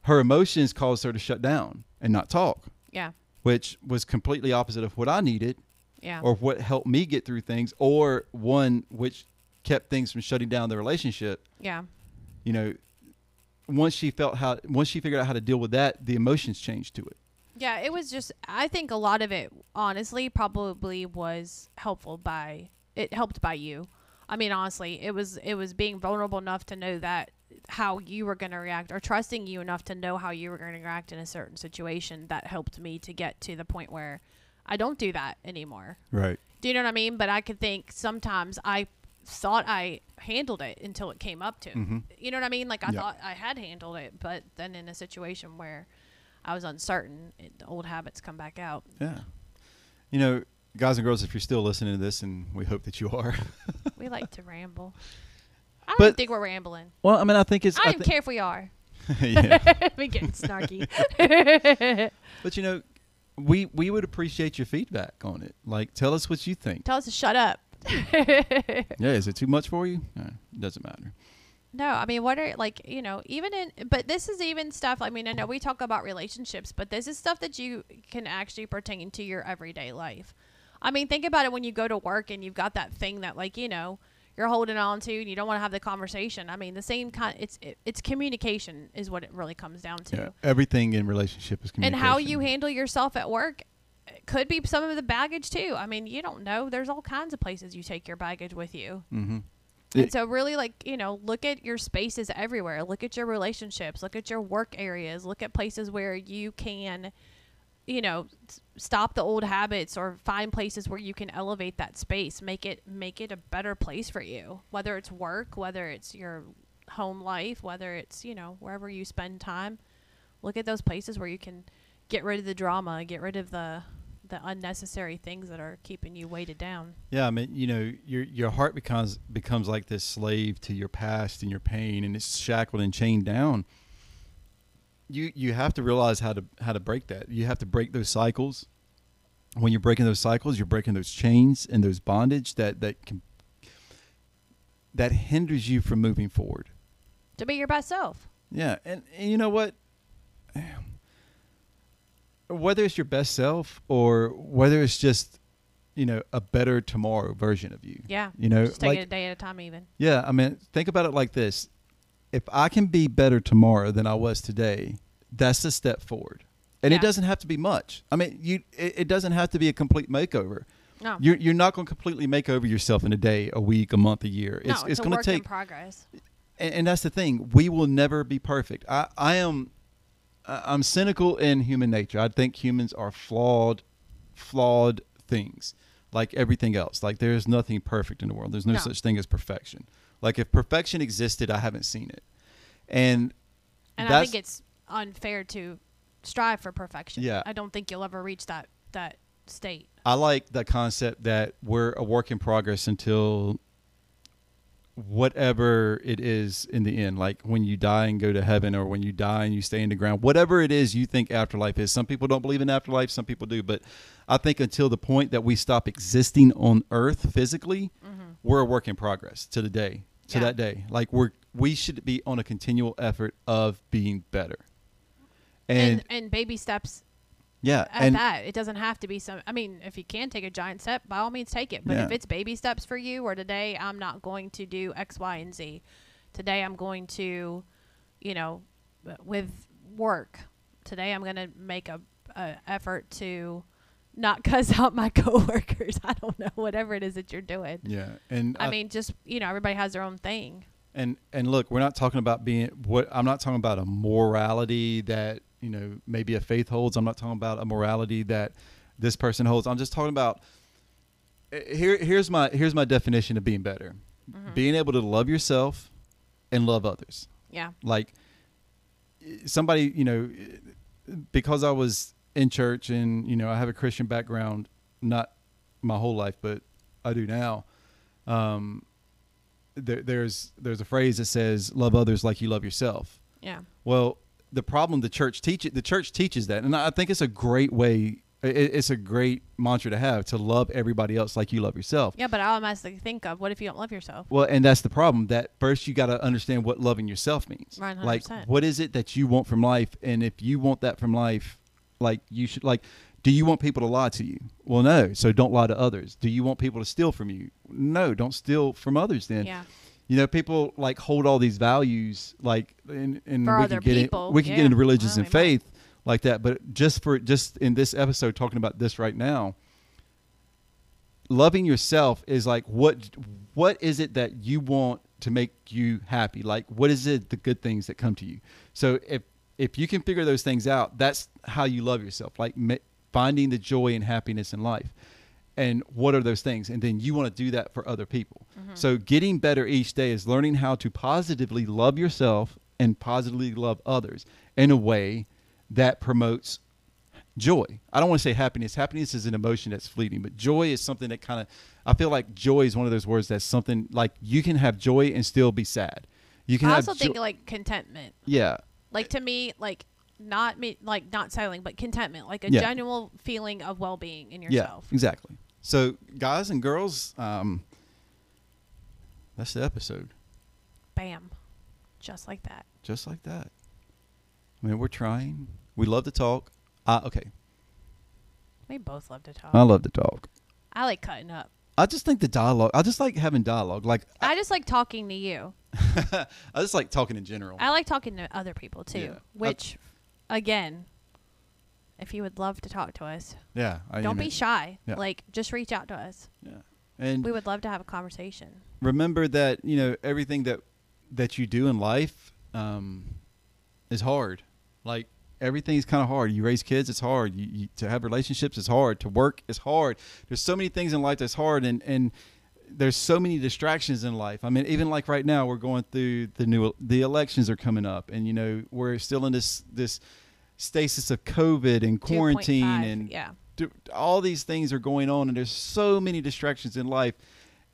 S1: her emotions caused her to shut down and not talk,
S2: Yeah.
S1: which was completely opposite of what I needed
S2: Yeah.
S1: or what helped me get through things, or one which kept things from shutting down the relationship.
S2: yeah.
S1: You know, once she felt how, once she figured out how to deal with that, the emotions changed to it.
S2: Yeah, it was just I think a lot of it honestly probably was helpful by it helped by you. I mean honestly, it was it was being vulnerable enough to know that how you were going to react or trusting you enough to know how you were going to react in a certain situation that helped me to get to the point where I don't do that anymore.
S1: Right.
S2: Do you know what I mean? But I could think sometimes I thought I handled it until it came up to.
S1: Mhm.
S2: You know what I mean? Like I
S1: Yeah.
S2: thought I had handled it, but then in a situation where I was uncertain, it, the old habits come back out.
S1: Yeah. You know, guys and girls, if you're still listening to this, and we hope that you are.
S2: We like to ramble. I don't think we're rambling.
S1: well, I mean, I think it's.
S2: I don't
S1: thi-
S2: care if we are.
S1: yeah.
S2: we getting snarky.
S1: But you know, we we would appreciate your feedback on it. Like, tell us what you think.
S2: Tell us to shut up.
S1: Yeah, is it too much for you? It doesn't matter.
S2: No, I mean, what are like you know, even in, but this is even stuff. I mean, I know we talk about relationships, but this is stuff that you can actually pertain to your everyday life. I mean, think about it when you go to work and you've got that thing that like you know you're holding on to and you don't want to have the conversation. I mean, the same kind. It's it, it's communication is what it really comes down to.
S1: Yeah, everything in relationship is communication.
S2: and how you handle yourself at work could be some of the baggage too. I mean, you don't know. There's all kinds of places you take your baggage with you.
S1: Mm-hmm.
S2: And so really like, you know, look at your spaces everywhere. Look at your relationships, look at your work areas, look at places where you can you know, s- stop the old habits or find places where you can elevate that space, make it make it a better place for you. Whether it's work, whether it's your home life, whether it's, you know, wherever you spend time. Look at those places where you can get rid of the drama, get rid of the the unnecessary things that are keeping you weighted down.
S1: Yeah, I mean, you know, your your heart becomes becomes like this slave to your past and your pain, and it's shackled and chained down. You you have to realize how to how to break that. You have to break those cycles. When you're breaking those cycles, you're breaking those chains and those bondage that that can that hinders you from moving forward.
S2: To be your best self.
S1: Yeah, and, and you know what? Whether it's your best self or whether it's just, you know, a better tomorrow version of you.
S2: Yeah.
S1: You know,
S2: Just take
S1: like
S2: it a day at a time even.
S1: yeah, I mean, think about it like this: if I can be better tomorrow than I was today, that's a step forward, and
S2: Yeah.
S1: it doesn't have to be much. I mean, you it, it doesn't have to be a complete makeover.
S2: No.
S1: You're you're not going to completely make over yourself in a day, a week, a month, a year.
S2: no,
S1: It's
S2: it's,
S1: it's
S2: a
S1: going to
S2: work in
S1: take
S2: progress.
S1: and, and that's the thing we will never be perfect i i am i'm cynical in human nature i think humans are flawed flawed things like everything else like there's nothing perfect in the world there's no,
S2: No.
S1: such thing as perfection like if perfection existed i haven't seen it and
S2: And I think it's unfair to strive for perfection.
S1: Yeah.
S2: I don't think you'll ever reach that that state.
S1: I like the concept that we're a work in progress until whatever it is in the end, like when you die and go to heaven, or when you die and you stay in the ground, whatever it is you think afterlife is. Some people don't believe in afterlife, some people do, but I think until the point that we stop existing on Earth physically, mm-hmm. we're a work in progress to the day, to
S2: Yeah.
S1: that day. Like we're we should be on a continual effort of being better.
S2: And
S1: And,
S2: and baby steps
S1: Yeah,
S2: at
S1: and
S2: that. It doesn't have to be some. I mean, if you can take a giant step, by all means, take it. But if it's baby steps for you, or today I'm not going to do X, Y, and Z. Today I'm going to, you know, with work. Today I'm going to make a, a effort to not cuss out my coworkers. I don't know, whatever it is that you're doing.
S1: yeah, and
S2: I mean, just you know, everybody has their own thing.
S1: And and look, we're not talking about being what I'm not talking about a morality that you know maybe a faith holds. I'm not talking about a morality that this person holds. I'm just talking about eh, here. Here's my here's my definition of being better:
S2: Mm-hmm.
S1: being able to love yourself and love others.
S2: Yeah.
S1: Like somebody, you know, because I was in church and you know I have a Christian background, not my whole life, but I do now. Um, there, there's there's a phrase that says love others like you love yourself.
S2: Yeah.
S1: Well, the problem the church teaches the church teaches that, and I think it's a great way. It's a great mantra to have to love everybody else like you love yourself.
S2: Yeah, but I automatically think of what if you don't love yourself?
S1: Well, and that's the problem. That first you got to understand what loving yourself means.
S2: Right,
S1: Like,
S2: 100%.
S1: what is it that you want from life? And if you want that from life, like you should like. Do you want people to lie to you? Well, no. So don't lie to others. Do you want people to steal from you? No. Don't steal from others. Then.
S2: Yeah.
S1: You know, people like hold all these values, like, and, and
S2: For
S1: we
S2: other
S1: could get
S2: people,
S1: in, we could
S2: yeah.
S1: get into religions
S2: Well,
S1: and
S2: we might.
S1: faith like that. But just for just in this episode, talking about this right now, loving yourself is like what what is it that you want to make you happy? Like, what is it the good things that come to you? So if if you can figure those things out, that's how you love yourself. Like ma- finding the joy and happiness in life. And what are those things? And then you want to do that for other people. Mm-hmm. So getting better each day is learning how to positively love yourself and positively love others in a way that promotes joy. I don't want to say happiness. Happiness is an emotion that's fleeting, but joy is something that kind of I feel like joy is one of those words that's something like you can have joy and still be sad. You can
S2: I
S1: have
S2: also
S1: jo-
S2: think like contentment.
S1: yeah.
S2: Like to me, like not me, like not settling, but contentment, like a
S1: Yeah.
S2: genuine feeling of well-being in yourself
S1: Yeah,
S2: yourself.
S1: exactly. So guys and girls, um that's the episode.
S2: Bam, just like that.
S1: Just like that. I mean, we're trying. We love to talk. Uh, okay.
S2: We both love to talk.
S1: I love to talk.
S2: I like cutting up.
S1: I just think the dialogue. I just like having dialogue. Like
S2: I just like talking to you.
S1: I just like talking in general.
S2: I like talking to other people too.
S1: Yeah.
S2: Which, again, if you would love to talk to us,
S1: yeah. I,
S2: don't be shy.
S1: Yeah.
S2: Like just reach out to us.
S1: Yeah. And
S2: We would love to have a conversation.
S1: remember that you know everything that that you do in life um, is hard. Like everything's kind of hard. You raise kids, it's hard. You, you, to have relationships, it's hard. To work, is hard. There's so many things in life that's hard, and and there's so many distractions in life. I mean, even like right now, we're going through the new the elections are coming up, and you know we're still in this this stasis of COVID and quarantine
S2: 2.5,
S1: and
S2: yeah.
S1: do- all these things are going on and there's so many distractions in life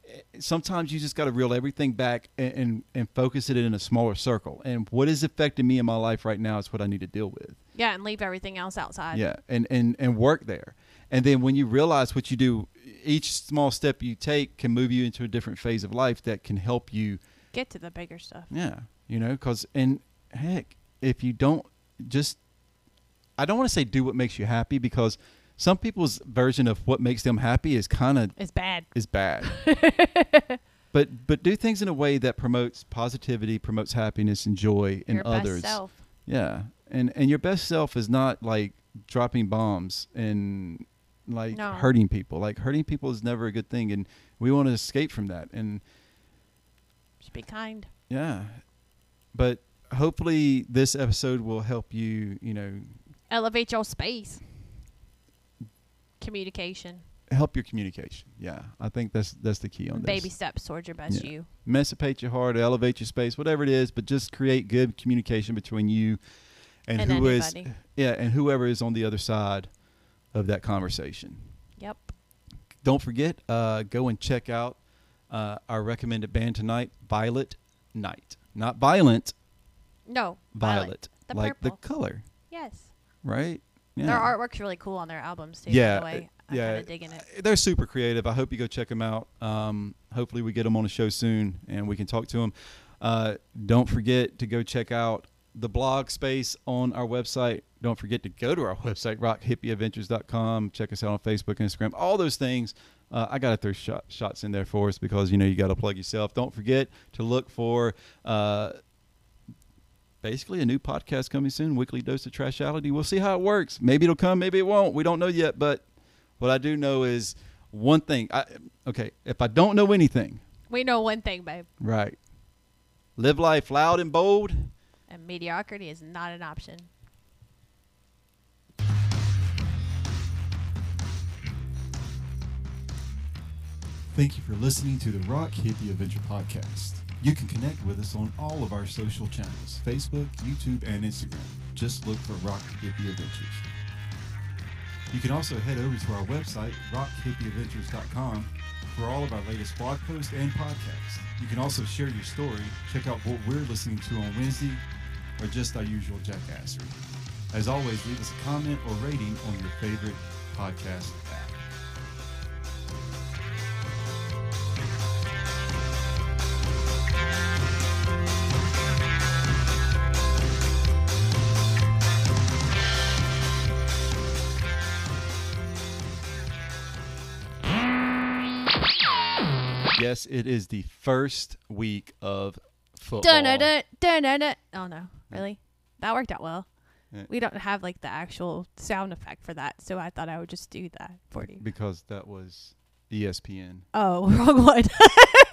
S1: Eh, sometimes you just got to reel everything back and, and and focus it in a smaller circle and what is affecting me in my life right now is what i need to deal with
S2: Yeah, and leave everything else outside.
S1: yeah and and and work there and then when you realize what you do each small step you take can move you into a different phase of life that can help you
S2: Get to the bigger stuff.
S1: yeah you know because and heck if you don't just i don't want to say do what makes you happy because some people's version of what makes them happy is kind of
S2: It's bad.
S1: is bad. but but do things in a way that promotes positivity, promotes happiness and joy in
S2: Your
S1: others.
S2: best self.
S1: Yeah. And and your best self is not like dropping bombs and like
S2: No.
S1: hurting people. Like hurting people is never a good thing and we want to escape from that. And
S2: Just be kind.
S1: yeah. But hopefully this episode will help you, you know,
S2: Elevate your space. Communication.
S1: help your communication. Yeah. I think that's that's the key on this.
S2: Baby steps towards your best
S1: Yeah.
S2: you.
S1: emancipate your heart, elevate your space, whatever it is, but just create good communication between you and,
S2: And
S1: who is yeah, and whoever is on the other side of that conversation.
S2: Yep.
S1: Don't forget, uh, go and check out uh, our recommended band tonight, Violet Night. Not violent,
S2: No.
S1: violet.
S2: The
S1: like
S2: purple.
S1: the color,
S2: Yes.
S1: Right? Yeah.
S2: Their artwork's really cool on their albums too.
S1: Yeah,
S2: By the way,
S1: uh,
S2: I'm
S1: yeah.
S2: digging it.
S1: They're super creative. I hope you go check them out. Um, hopefully, we get them on a show soon and we can talk to them. Uh, don't forget to go check out the blog space on our website. Don't forget to go to our website, rockhippieadventures.com. Check us out on Facebook, Instagram, all those things. Uh, I got to throw shot, shots in there for us because, you know, you got to plug yourself. Don't forget to look for uh, basically a new podcast coming soon, Weekly Dose of Trashality. We'll see how it works. Maybe it'll come, maybe it won't. We don't know yet. But what I do know is one thing. I, okay, if I don't know anything,
S2: We know one thing, babe.
S1: right, live life loud and bold.
S2: And mediocrity is not an option.
S1: Thank you for listening to the Rock Hippie Adventure Podcast. You can connect with us on all of our social channels Facebook, YouTube, and Instagram. Just look for Rock Hippie Adventures. You can also head over to our website, rockhippieadventures.com, for all of our latest blog posts and podcasts. You can also share your story, check out what we're listening to on Wednesday, or just our usual jackassery. As always, leave us a comment or rating on your favorite podcast app. Yes, it is the first week of football.
S2: Dun dun dun dun dun. Oh no, really? That worked out well.
S1: Yeah.
S2: We don't have like the actual sound effect for that, so I thought I would just do that for you.
S1: because that was ESPN.
S2: Oh, wrong one.